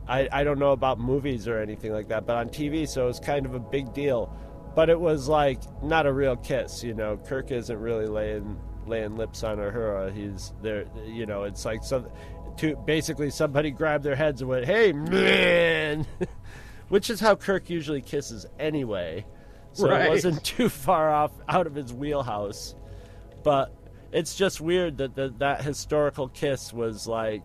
I, I don't know about movies or anything like that, but on TV, so it was kind of a big deal. But it was like not a real kiss, you know. Kirk isn't really laying laying lips on Uhura. He's there, you know. It's like some, to basically somebody grabbed their heads and went, "Hey, man," *laughs* which is how Kirk usually kisses anyway. So Right. it wasn't *laughs* too far off out of his wheelhouse. But it's just weird that that, that historical kiss was like,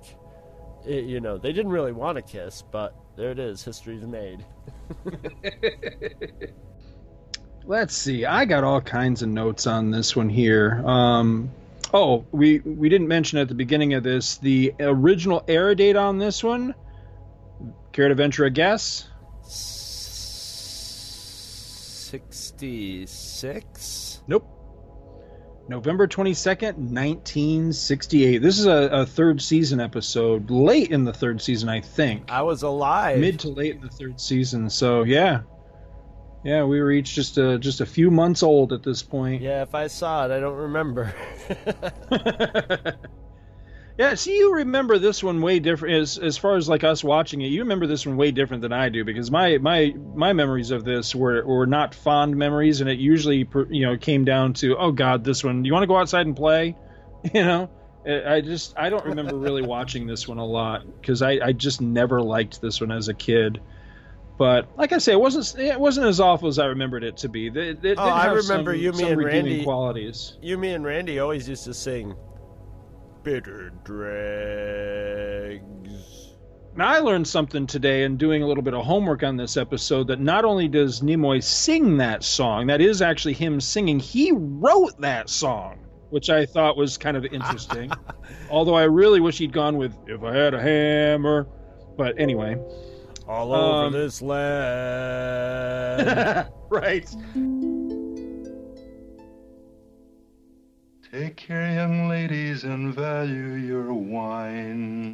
it, you know, they didn't really want to kiss, but there it is. History's made. *laughs* Let's see. I got all kinds of notes on this one here. Um, oh, we we didn't mention at the beginning of this the original air date on this one. Care to venture a guess? 66? Nope. November 22nd, 1968. This is a, a third season episode, late in the third season, I think. I was alive. Mid to late in the third season. So, yeah. Yeah, we were each just a, just a few months old at this point. Yeah, if I saw it, I don't remember. *laughs* *laughs* Yeah, see, you remember this one way different as as far as like us watching it. You remember this one way different than I do because my my my memories of this were were not fond memories, and it usually you know came down to oh god, this one. You want to go outside and play? *laughs* You know, I just I don't remember really watching this one a lot because I I just never liked this one as a kid. But like I say, it wasn't it wasn't as awful as I remembered it to be. It, it oh, I remember some, you, me, and Randy. qualities. You, me, and Randy always used to sing "Bitter Dregs." Now, I learned something today in doing a little bit of homework on this episode that not only does Nimoy sing that song, that is actually him singing, he wrote that song, which I thought was kind of interesting. *laughs* Although I really wish he'd gone with If I Had a Hammer. But anyway. All over Um, this land. *laughs* right. Take care, young ladies, and value your wine.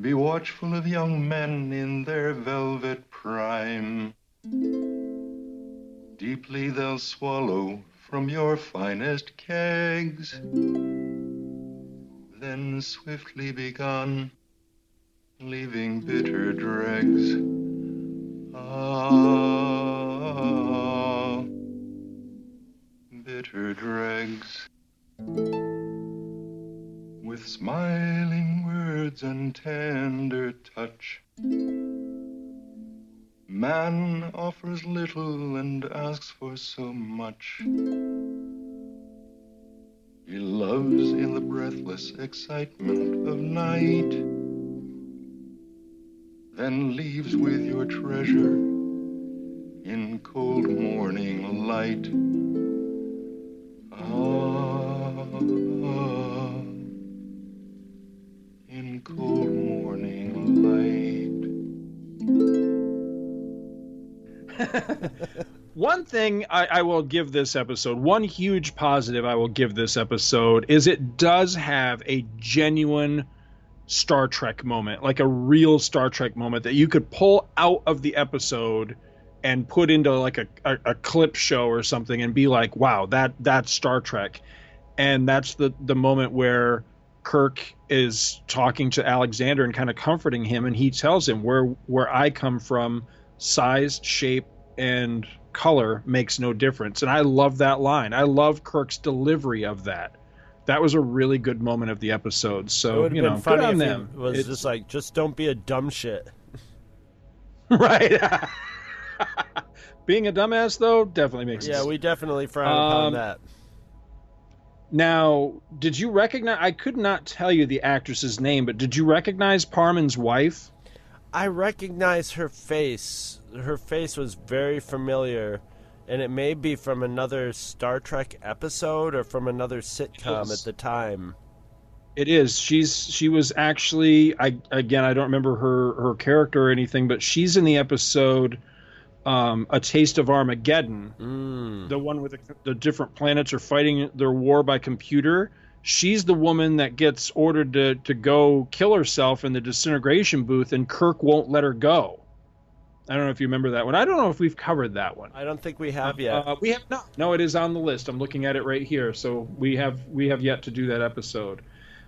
Be watchful of young men in their velvet prime. Deeply they'll swallow from your finest kegs. Then swiftly be gone, leaving bitter dregs. Ah, bitter dregs. With smiling words and tender touch, man offers little and asks for so much. He loves in the breathless excitement of night, then leaves with your treasure in cold morning light. Ah, in cold morning light. *laughs* one thing I, I, will give this episode, one huge positive I will give this episode is it does have a genuine Star Trek moment, like a real Star Trek moment that you could pull out of the episode and put into like a, a, a clip show or something and be like, wow, that that's Star Trek. And that's the the moment where Kirk is talking to Alexander and kind of comforting him, and he tells him where where I come from, size, shape, and color makes no difference. And I love that line. I love Kirk's delivery of that. That was a really good moment of the episode. So you know, good on them. it was It's- just like, just don't be a dumb shit. *laughs* right. *laughs* Being a dumbass though definitely makes Yeah, sense. we definitely frown upon Um, that. Now, did you recognize? I could not tell you the actress's name, but did you recognize Parmen's wife? I recognize her face. Her face was very familiar, and it may be from another Star Trek episode or from another sitcom at the time. It is. She's she was actually. I again, I don't remember her her character or anything, but she's in the episode, um, "A Taste of Armageddon," Mm. the one with the, the different planets are fighting their war by computer. She's the woman that gets ordered to to go kill herself in the disintegration booth, and Kirk won't let her go. I don't know if you remember that one. I don't know if we've covered that one. I don't think we have yet. Uh, we have not. No, it is on the list. I'm looking at it right here. So we have we have yet to do that episode.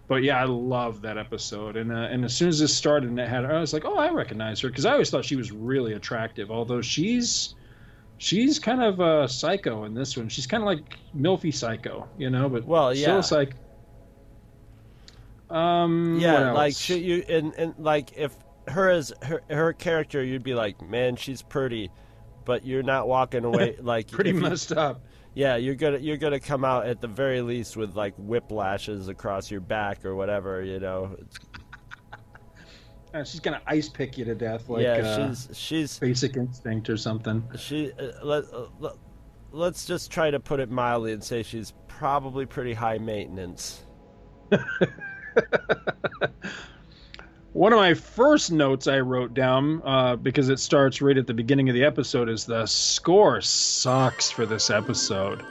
But yeah, I love that episode. And uh, and as soon as this started and it had her, I was like, oh, I recognize her because I always thought she was really attractive. Although she's she's kind of a psycho in this one. She's kind of like milfy psycho, you know. But Well, still yeah. a psych. Um, yeah, like she, you and and like if her as her her character, you'd be like, man, she's pretty, but you're not walking away *laughs* like pretty you- messed up. Yeah, you're gonna you're gonna come out at the very least with like whiplashes across your back or whatever, you know. *laughs* Uh, she's gonna ice pick you to death, like yeah, uh, she's she's Basic Instinct or something. she. Uh, let, uh, let, let's just try to put it mildly and say she's probably pretty high maintenance. *laughs* One of my first notes I wrote down uh, because it starts right at the beginning of the episode is the score sucks for this episode.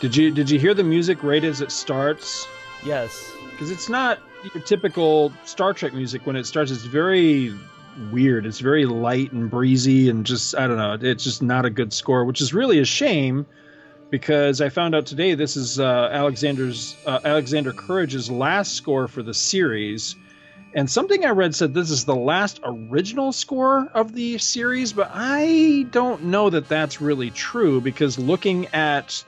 Did you did you hear the music right as it starts? Yes, Because it's not your typical Star Trek music. When it starts, it's very weird. It's very light and breezy, and just I don't know. It's just not a good score, which is really a shame. Because I found out today this is uh, Alexander's uh, Alexander Courage's last score for the series, and something I read said this is the last original score of the series, but I don't know that that's really true because looking at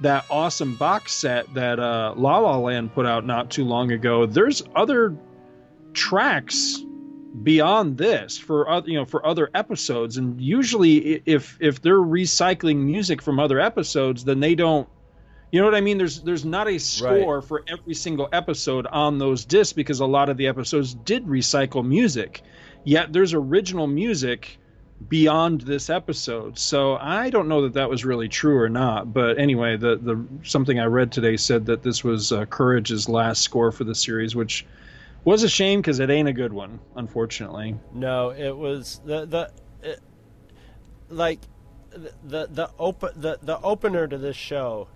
that awesome box set that uh, La La Land put out not too long ago, there's other tracks beyond this for other you know for other episodes. And usually if if they're recycling music from other episodes then they don't you know what i mean? There's there's not a score for every single episode on those discs because a lot of the episodes did recycle music. Yet there's original music beyond this episode. So i don't know that that was really true or not but anyway the the something i read today said that this was uh, courage's last score for the series which was a shame because it ain't a good one unfortunately. No, it was the the it, like the the open the the opener to this show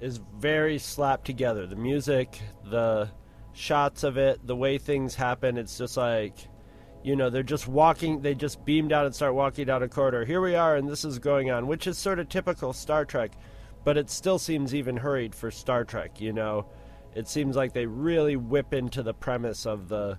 is very slapped together. The music, the shots of it, the way things happen, it's just like you know, they're just walking they just beam down and start walking down a corridor. Here we are and this is going on, which is sort of typical Star Trek, but it still seems even hurried for Star Trek, you know. It seems like they really whip into the premise of the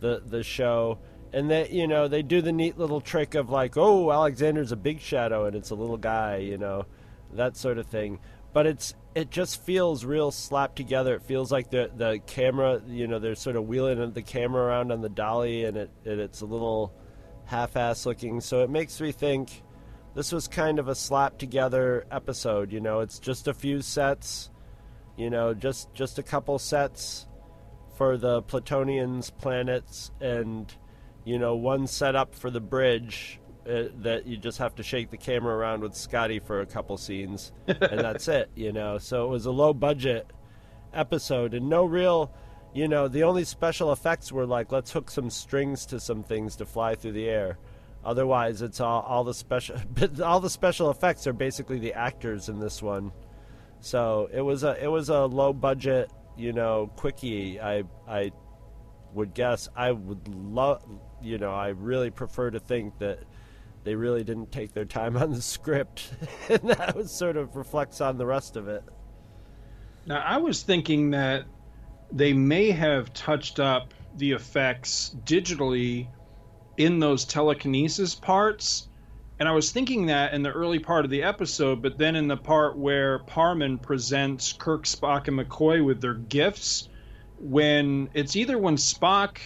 the the show and that you know they do the neat little trick of like oh alexander's a big shadow and it's a little guy you know that sort of thing but it's it just feels real slapped together. It feels like the the camera you know they're sort of wheeling the camera around on the dolly and it it's a little half-ass looking. So it makes me think this was kind of a slap together episode you know? It's just a few sets you know just just a couple sets for the Plutonians planets and you know one setup for the bridge uh, that you just have to shake the camera around with Scotty for a couple scenes *laughs* and that's it you know so it was a low budget episode and no real you know the only special effects were like let's hook some strings to some things to fly through the air Otherwise, it's all, all the special *laughs* all the special effects are basically the actors in this one. So it was a it was a low budget, you know, quickie. I I would guess I would love, you know, I really prefer to think that they really didn't take their time on the script, *laughs* and that was sort of reflects on the rest of it. Now I was thinking that they may have touched up the effects digitally in those telekinesis parts. And I was thinking that in the early part of the episode, but then in the part where Parmen presents Kirk, Spock, and McCoy with their gifts, when it's either when Spock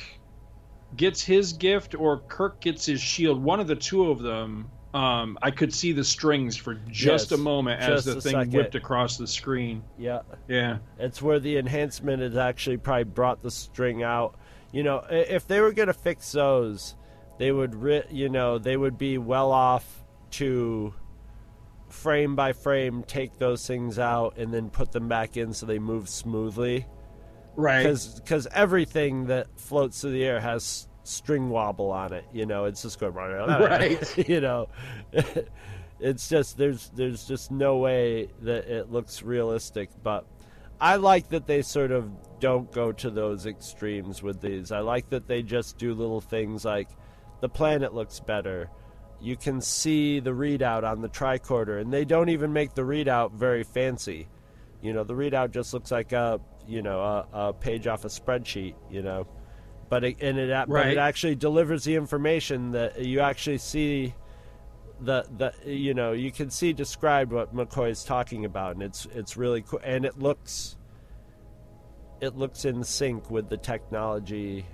gets his gift or Kirk gets his shield, one of the two of them, um, I could see the strings for just Yes, a moment as the thing second. whipped across the screen. Yeah. Yeah. It's where the enhancement has actually probably brought the string out. You know, if they were going to fix those, they would, ri- you know, they would be well off to frame by frame take those things out and then put them back in so they move smoothly. Right. Because everything that floats through the air has string wobble on it. You know, it's just going Right. you know, *laughs* it's just there's there's just no way that it looks realistic. But I like that they sort of don't go to those extremes with these. I like that they just do little things like the planet looks better. You can see the readout on the tricorder, and they don't even make the readout very fancy. You know, the readout just looks like a you know a, a page off a spreadsheet. You know, but it, and it a- but it actually delivers the information that you actually see. The the you know you can see described what McCoy is talking about, and it's it's really cool, and it looks it looks in sync with the technology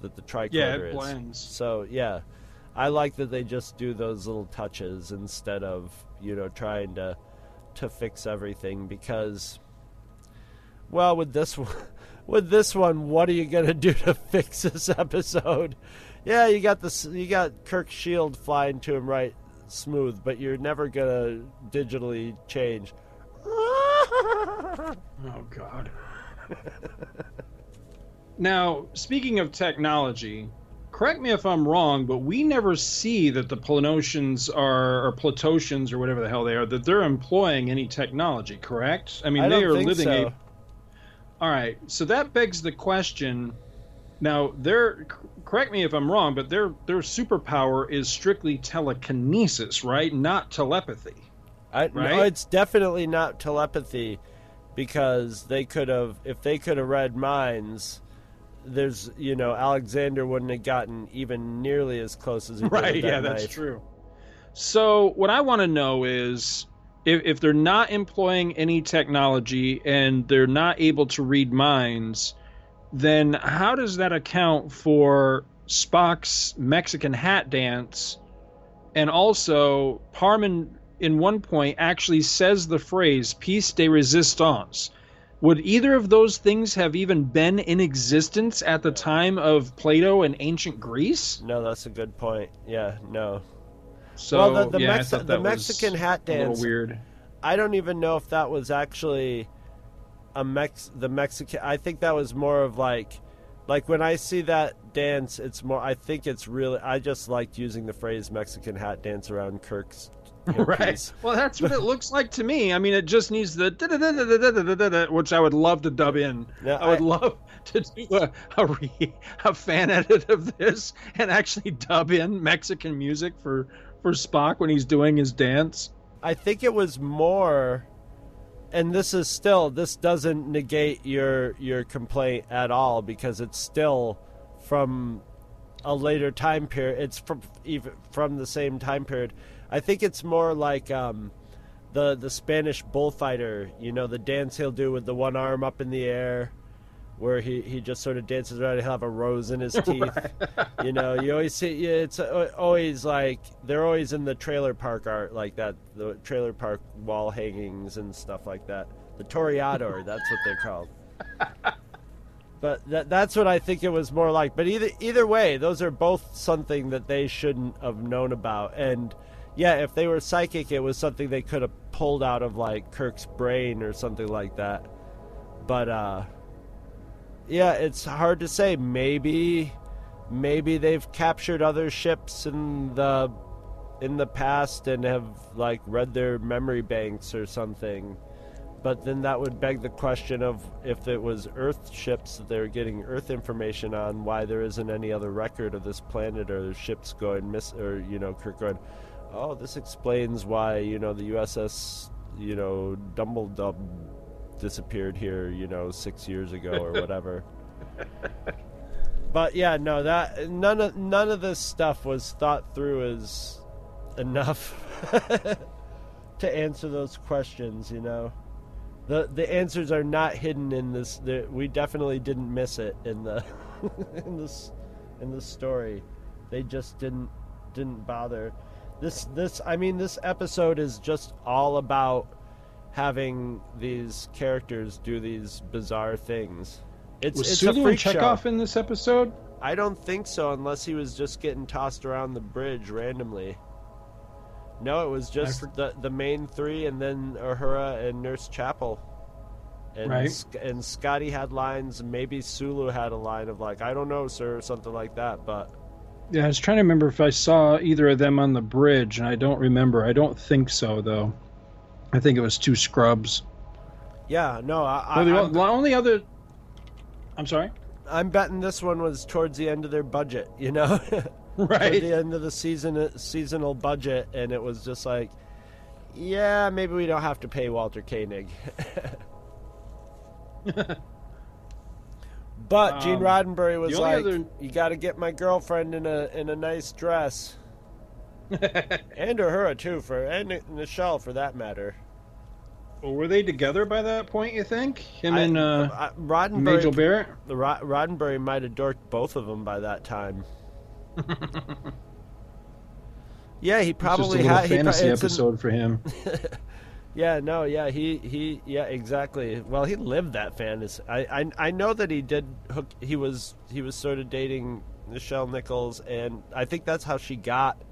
that the tricorder is Yeah, it is. blends. So yeah, I like that they just do those little touches instead of you know trying to to fix everything because well with this one *laughs* with this one what are you gonna do to *laughs* fix this episode? Yeah, you got this you got Kirk Shield flying to him right smooth, but you're never gonna digitally change. *laughs* Oh God. now, speaking of technology, correct me if I'm wrong, but we never see that the Planosians are or Platosians or whatever the hell they are that they're employing any technology. Correct? I mean, I they are living so. a. All right, so that begs the question. Now, their correct me if I'm wrong, but their their superpower is strictly telekinesis, right? Not telepathy. I, No, it's definitely not telepathy because they could have, if they could have read minds, there's, you know, Alexander wouldn't have gotten even nearly as close as he did Right, yeah, that that's true. So, what I want to know is if, if they're not employing any technology and they're not able to read minds, then how does that account for Spock's Mexican hat dance? And also, Parmen, in one point, actually says the phrase piece de resistance. Would either of those things have even been in existence at the time of Plato and ancient Greece? No, that's a good point. Yeah, no. So, well, the, the, yeah, I Mex- thought the Mexican hat dance. weird. I don't even know if that was actually a Mex. The Mexican. I think that was more of like, like when I see that dance, it's more. I think it's really. I just liked using the phrase Mexican hat dance around Kirk's. *laughs* Right. Well, that's what it looks like to me. I mean, it just needs the which I would love to dub in. Yeah, I would I- love to do a a, re, a fan edit of this and actually dub in Mexican music for for Spock when he's doing his dance. I think it was more, and this is still this doesn't negate your your complaint at all because it's still from a later time period. It's from even from the same time period. I think it's more like um, the the Spanish bullfighter. You know, the dance he'll do with the one arm up in the air. Where he, he just sort of dances around, he'll have a rose in his *laughs* teeth. you know, you always see yeah, it's uh, always like they're always in the trailer park art like that, the trailer park wall hangings and stuff like that. The Toreador, *laughs* that's what they're called. But that, that's what I think it was more like. But either either way, those are both something that they shouldn't have known about. And yeah, if they were psychic, it was something they could have pulled out of like Kirk's brain or something like that. But uh, yeah, it's hard to say. Maybe maybe they've captured other ships in the in the past and have like read their memory banks or something. But then that would beg the question of if it was Earth ships that they're getting Earth information on, why there isn't any other record of this planet or ships going miss or you know Kirk going, oh, this explains why you know the USS you know Dumbledore disappeared here you know six years ago or *laughs* whatever. but yeah, no, that none of none of this stuff was thought through as enough *laughs* to answer those questions. You know, the the answers are not hidden in this. The, we definitely didn't miss it in the *laughs* in this in the story. They just didn't didn't bother. This this I mean this episode is just all about having these characters do these bizarre things. It's was it's Sulu a freak Chekov show. in this episode? I don't think so, unless he was just getting tossed around the bridge randomly. No, it was just the the main three, and then Uhura and Nurse Chapel. And Right. And Scotty had lines. Maybe Sulu had a line of like, "I don't know, sir," or something like that. But Yeah, I was trying to remember if I saw either of them on the bridge, and I don't remember. I don't think so, though. I think it was two scrubs. yeah, no, I, Well, the I, o- the only other. I'm sorry. I'm betting this one was towards the end of their budget. You know, *laughs* Right. Toward the end of the season seasonal budget, and it was just like, yeah, maybe we don't have to pay Walter Koenig. *laughs* But Gene Um, Roddenberry was like, other- "You got to get my girlfriend in a in a nice dress, *laughs* and Uhura too, for and Nichelle for that matter." Well, were they together by that point? You think him I- and uh, I- Roddenberry, Barrett? the Rod, Roddenberry might have dorked both of them by that time. *laughs* yeah, he probably had a he pro- fantasy an- episode for him. *laughs* Yeah, no, yeah, he he yeah, exactly. Well, he lived that fantasy. I I, I know that he did hook he was he was sort of dating Nichelle Nichols and I think that's how she got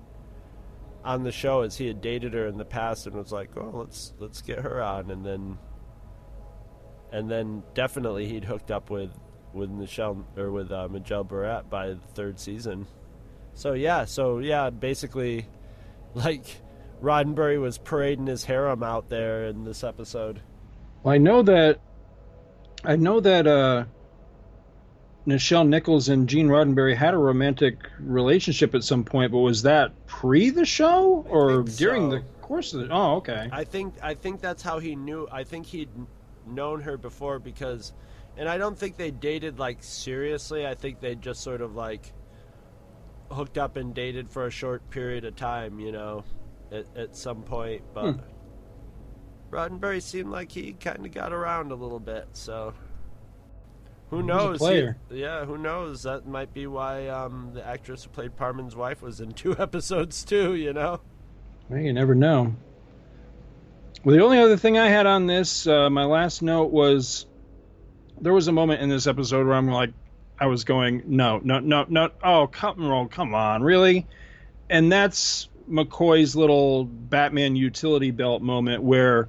on the show as he had dated her in the past and was like, "Oh, let's let's get her on." And then and then definitely he'd hooked up with with Nichelle or with uh, Majel Barrett by the third season. So yeah, so yeah, basically *laughs* like Roddenberry was parading his harem out there in this episode. Well, I know that. I know that uh, Nichelle Nichols and Gene Roddenberry had a romantic relationship at some point, but was that pre the show or during so. the course of the? Oh, okay. I think I think that's how he knew. I think he'd known her before because, and I don't think they dated like seriously. I think they just sort of like hooked up and dated for a short period of time. You know, at at some point. But Hmm. Roddenberry seemed like he kind of got around a little bit. So who He was a knows? He- yeah, who knows? That might be why um, the actress who played Parmen's wife was in *laughs* two episodes too. You know. Well, you never know. Well, the only other thing I had on this, uh, my last note was there was a moment in this episode where I'm like, I was going, no, no, no, no. Oh, come on, come on, really? And that's McCoy's little Batman utility belt moment where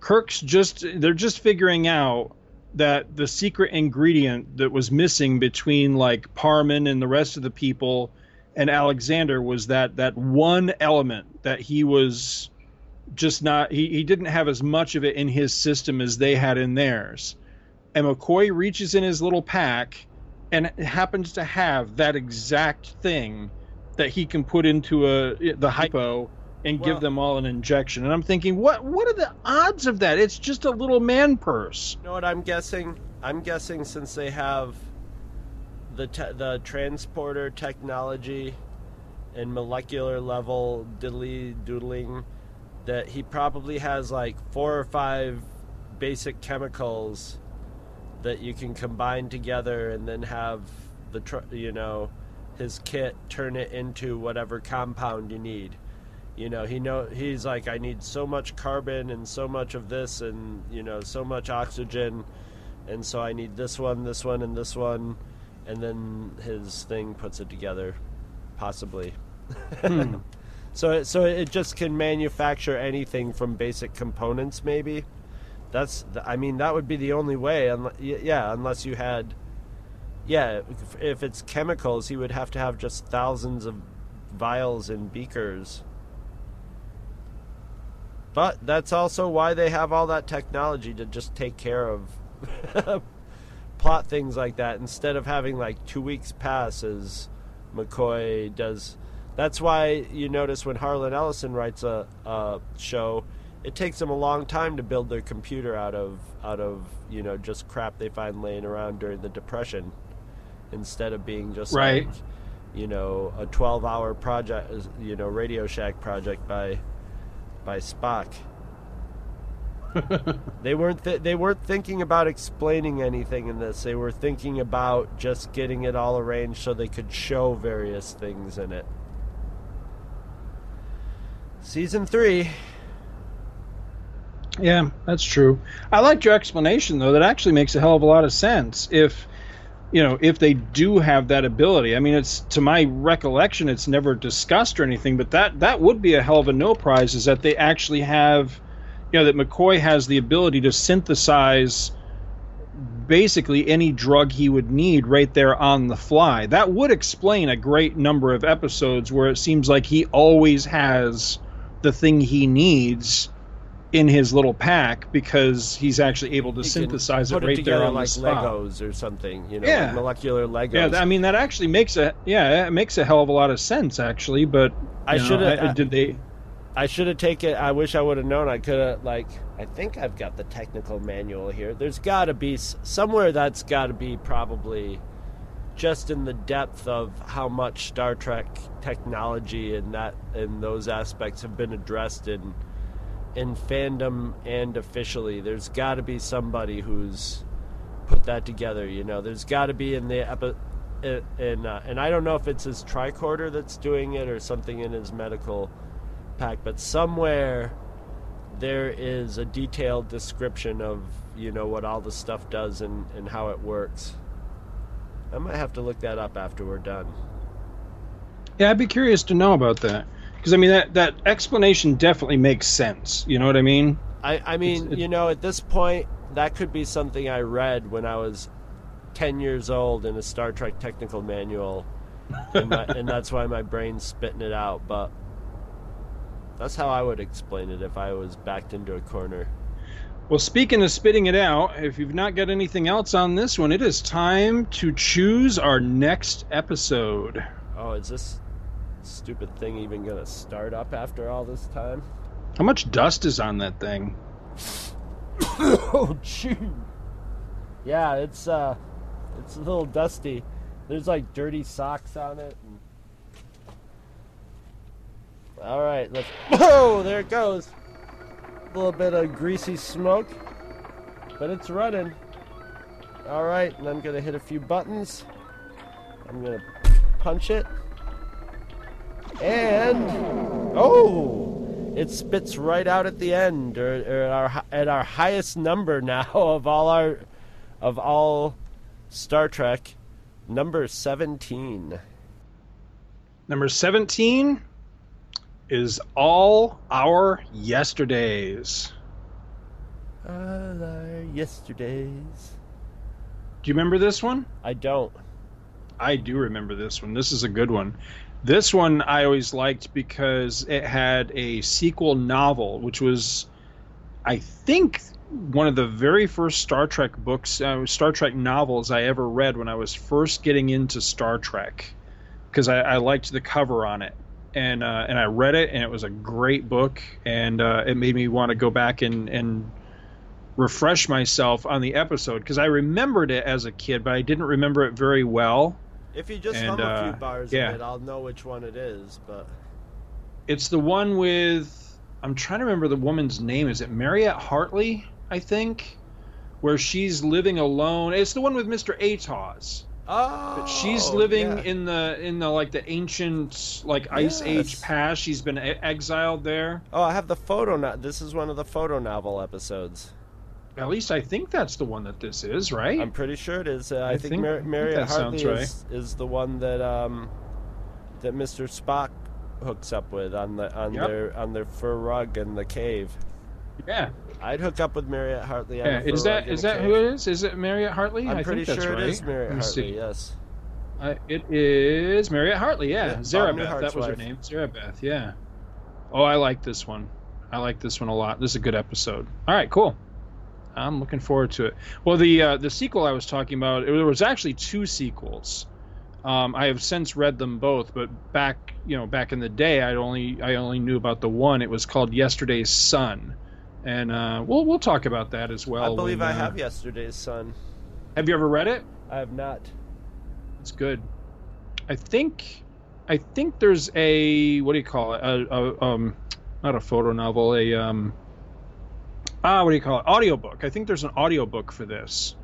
Kirk's just, they're just figuring out that the secret ingredient that was missing between like Parmen and the rest of the people and Alexander was that that one element that he was just not he, he didn't have as much of it in his system as they had in theirs. And McCoy reaches in his little pack and happens to have that exact thing that he can put into a the hypo and Well- give them all an injection. And I'm thinking, what what are the odds of that? It's just a little man purse. You know what I'm guessing? I'm guessing since they have the te- the transporter technology and molecular level diddly doodling, that he probably has like four or five basic chemicals that you can combine together and then have the tr- you know his kit turn it into whatever compound you need. You know, he know he's like I need so much carbon and so much of this and you know so much oxygen and so I need this one, this one and this one and then his thing puts it together possibly. Hmm. *laughs* so it, so it just can manufacture anything from basic components maybe. That's th- I mean that would be the only way unless, yeah, unless you had Yeah, if, if it's chemicals, he would have to have just thousands of vials and beakers. But that's also why they have all that technology to just take care of *laughs* plot things like that instead of having like two weeks pass as McCoy does. That's why you notice when Harlan Ellison writes a, a show, it takes them a long time to build their computer out of out of you know just crap they find laying around during the depression, instead of being just Right. like you know a 12 hour project you know Radio Shack project by by Spock. *laughs* they weren't th- they weren't thinking about explaining anything in this. They were thinking about just getting it all arranged so they could show various things in it. Season 3 Yeah, that's true. I liked your explanation though. That actually makes a hell of a lot of sense. If you know, if they do have that ability. I mean, it's to my recollection, it's never discussed or anything, but that that would be a hell of a no prize. Is that they actually have, you know, that McCoy has the ability to synthesize basically any drug he would need right there on the fly. That would explain a great number of episodes where it seems like he always has the thing he needs in his little pack because he's actually able to can synthesize it right together there on like the spot. Legos or something, you know, Yeah. like molecular Legos. Yeah, I mean that actually makes a yeah, it makes a hell of a lot of sense actually. But I should have. Did they? I should have taken. I wish I would have known. I could have like. I think I've got the technical manual here. There's got to be somewhere that's got to be probably just in the depth of how much Star Trek technology and that and those aspects have been addressed in in fandom and officially. There's got to be somebody who's put that together. You know, there's got to be in the epi- in, uh, and I don't know if it's his tricorder that's doing it or something in his medical pack, but somewhere there is a detailed description of you know what all the stuff does and, and how it works. I might have to look that up after we're done. Yeah, I'd be curious to know about that because I mean that that explanation definitely makes sense. You know what I mean? I, I mean, It's- it- you know, at this point, that could be something I read when I was 10 years old in a Star Trek technical manual, and, my, and that's why my brain's spitting it out. But that's how I would explain it if I was backed into a corner. Well, speaking of spitting it out, if you've not got anything else on this one, it is time to choose our next episode. Oh, is this stupid thing even to start up after all this time? How much dust is on that thing? *coughs* oh, gee. Yeah, it's uh, it's a little dusty. There's like dirty socks on it. And... All right, let's. Whoa, *coughs* there it goes. A little bit of greasy smoke, but it's running. All right, and I'm gonna hit a few buttons. I'm gonna punch it, and oh, it spits right out at the end, or, or at our at our highest number now *laughs* of all our of all Star Trek, number seventeen. Number 17 is All Our Yesterdays. All our yesterdays. Do you remember this one? I don't. I do remember this one. This is a good one. This one I always liked because it had a sequel novel, which was, I think, one of the very first Star Trek books, uh, Star Trek novels I ever read when I was first getting into Star Trek, because I, I liked the cover on it, and uh, and I read it, and it was a great book, and uh, it made me want to go back and and refresh myself on the episode because I remembered it as a kid, but I didn't remember it very well. If you just And, hum a few uh, bars yeah. in it, I'll know which one it is. But It's the one with I'm trying to remember the woman's name. Is it Mariette Hartley? I think, where she's living alone. It's the one with Mr. Atoz. oh, But she's living yeah. in the in the like the ancient like ice age Yes. past. She's been exiled there. Oh, I have the photo. No- this is one of the photo novel episodes. At least I think that's the one that this is, right? I'm pretty sure it is. Uh, I, I think, think- Mar- Mariette Hartley is, is the one that um, that Mr. Spock hooks up with on the on Yep. their on their fur rug in the cave. Yeah. I'd hook up with Mariette Hartley. Yeah, is that is that who it is? Is it Mariette Hartley? I'm I pretty think that's sure right. it is Mariette Hartley. see. Yes. Uh, it is Mariette Hartley, yeah. Yeah, Zarabeth, that was her wife. name. Zarabeth, yeah. Oh, I like this one. I like this one a lot. This is a good episode. All right, cool. I'm looking forward to it. Well, the uh, the sequel I was talking about, there was actually two sequels. Um, I have since read them both, but back you know back in the day, I only I only knew about the one. It was called Yesterday's Son, and uh, we'll we'll talk about that as well. I believe when, I uh, have yesterday's son. Have you ever read it? I have not. It's good. I think, I think there's a what do you call it? A, a um, not a photo novel. A um, ah, what do you call it? Audiobook. I think there's an audiobook for this,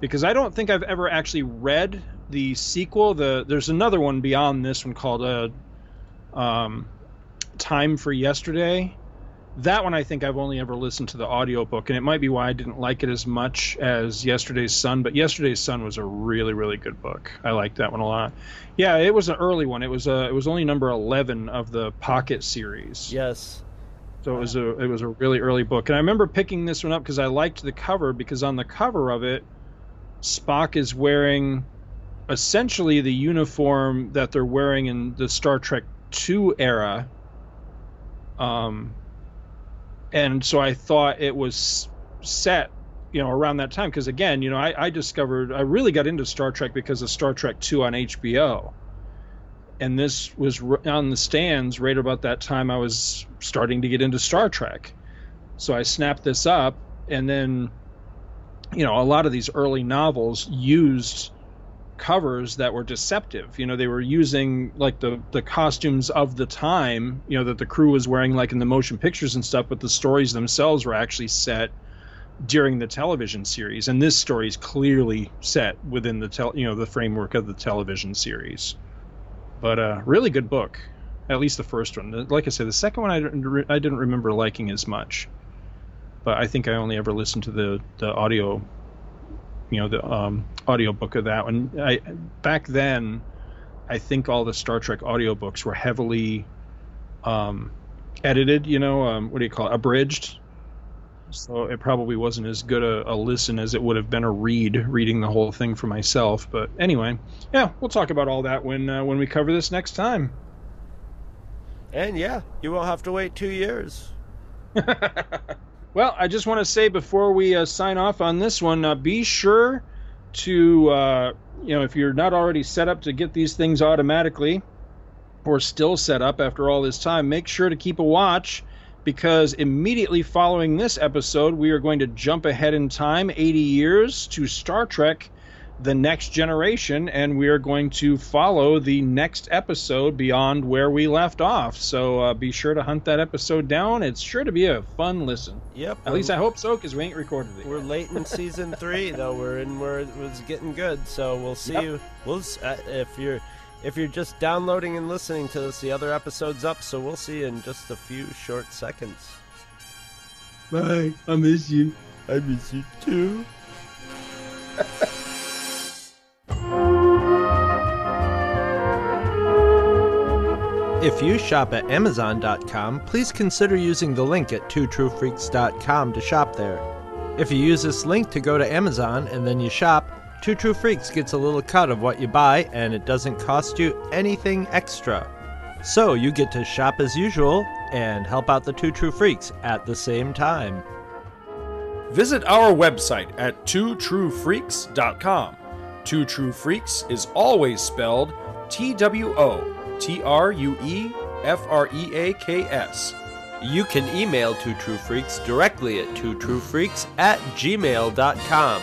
because I don't think I've ever actually read the sequel. The there's another one beyond this one called uh, um, Time for Yesterday. That one I think I've only ever listened to the audiobook, and it might be why I didn't like it as much as Yesterday's Son. But Yesterday's Son was a really, really good book. I liked that one a lot. Yeah, it was an early one. It was uh, it was only number eleven of the Pocket series. Yes. So it was a it was a really early book, and I remember picking this one up because I liked the cover because on the cover of it, Spock is wearing essentially the uniform that they're wearing in the Star Trek Two era. Um, and so I thought it was set, you know, around that time because again, you know, I, I discovered I really got into Star Trek because of Star Trek Two on HBO, and this was on the stands right about that time I was starting to get into Star Trek, so I snapped this up, and then, you know, a lot of these early novels used covers that were deceptive. You know, they were using like the the costumes of the time, you know, that the crew was wearing like in the motion pictures and stuff, but the stories themselves were actually set during the television series. And this story is clearly set within the tel- you know, the framework of the television series. But uh really good book. At least the first one. Like I said, the second one I didn't, I didn't remember liking as much. But I think I only ever listened to the the audio you know the um, audiobook of that one. I back then, I think all the Star Trek audiobooks were heavily um, edited. You know, um, what do you call it? Abridged. So it probably wasn't as good a, a listen as it would have been a read, reading the whole thing for myself. But anyway, yeah, we'll talk about all that when uh, when we cover this next time. And yeah, you won't have to wait two years. *laughs* Well, I just want to say before we uh, sign off on this one, uh, be sure to, uh, you know, if you're not already set up to get these things automatically or still set up after all this time, make sure to keep a watch because immediately following this episode, we are going to jump ahead in time 80 years to Star Trek The Next Generation, and we are going to follow the next episode beyond where we left off. So uh, be sure to hunt that episode down. It's sure to be a fun listen. Yep. At least I hope so, because we ain't recorded it. We're late in season three, though. We're in where it was getting good. So we'll see Yep. you. We'll uh, if you're if you're just downloading and listening to this, the other episode's up. So we'll see you in just a few short seconds. Bye. I miss you. I miss you too. *laughs* If you shop at Amazon.com, please consider using the link at twotruefreaks.com to shop there. If you use this link to go to Amazon and then you shop, Two True Freaks gets a little cut of what you buy and it doesn't cost you anything extra. So you get to shop as usual and help out the Two True Freaks at the same time. Visit our website at twotruefreaks.com. Two True Freaks is always spelled T W O T R U E F R E A K S. You can email Two True Freaks directly at twotruefreaks at gmail.com.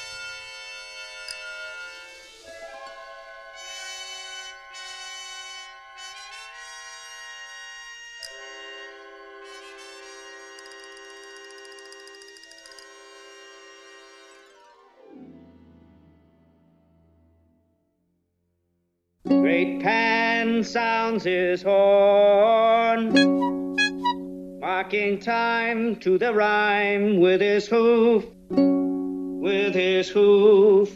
Great Pan sounds his horn, marking time to the rhyme with his hoof, with his hoof.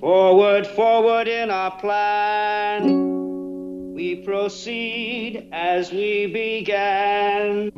Forward, forward in our plan, we proceed as we began.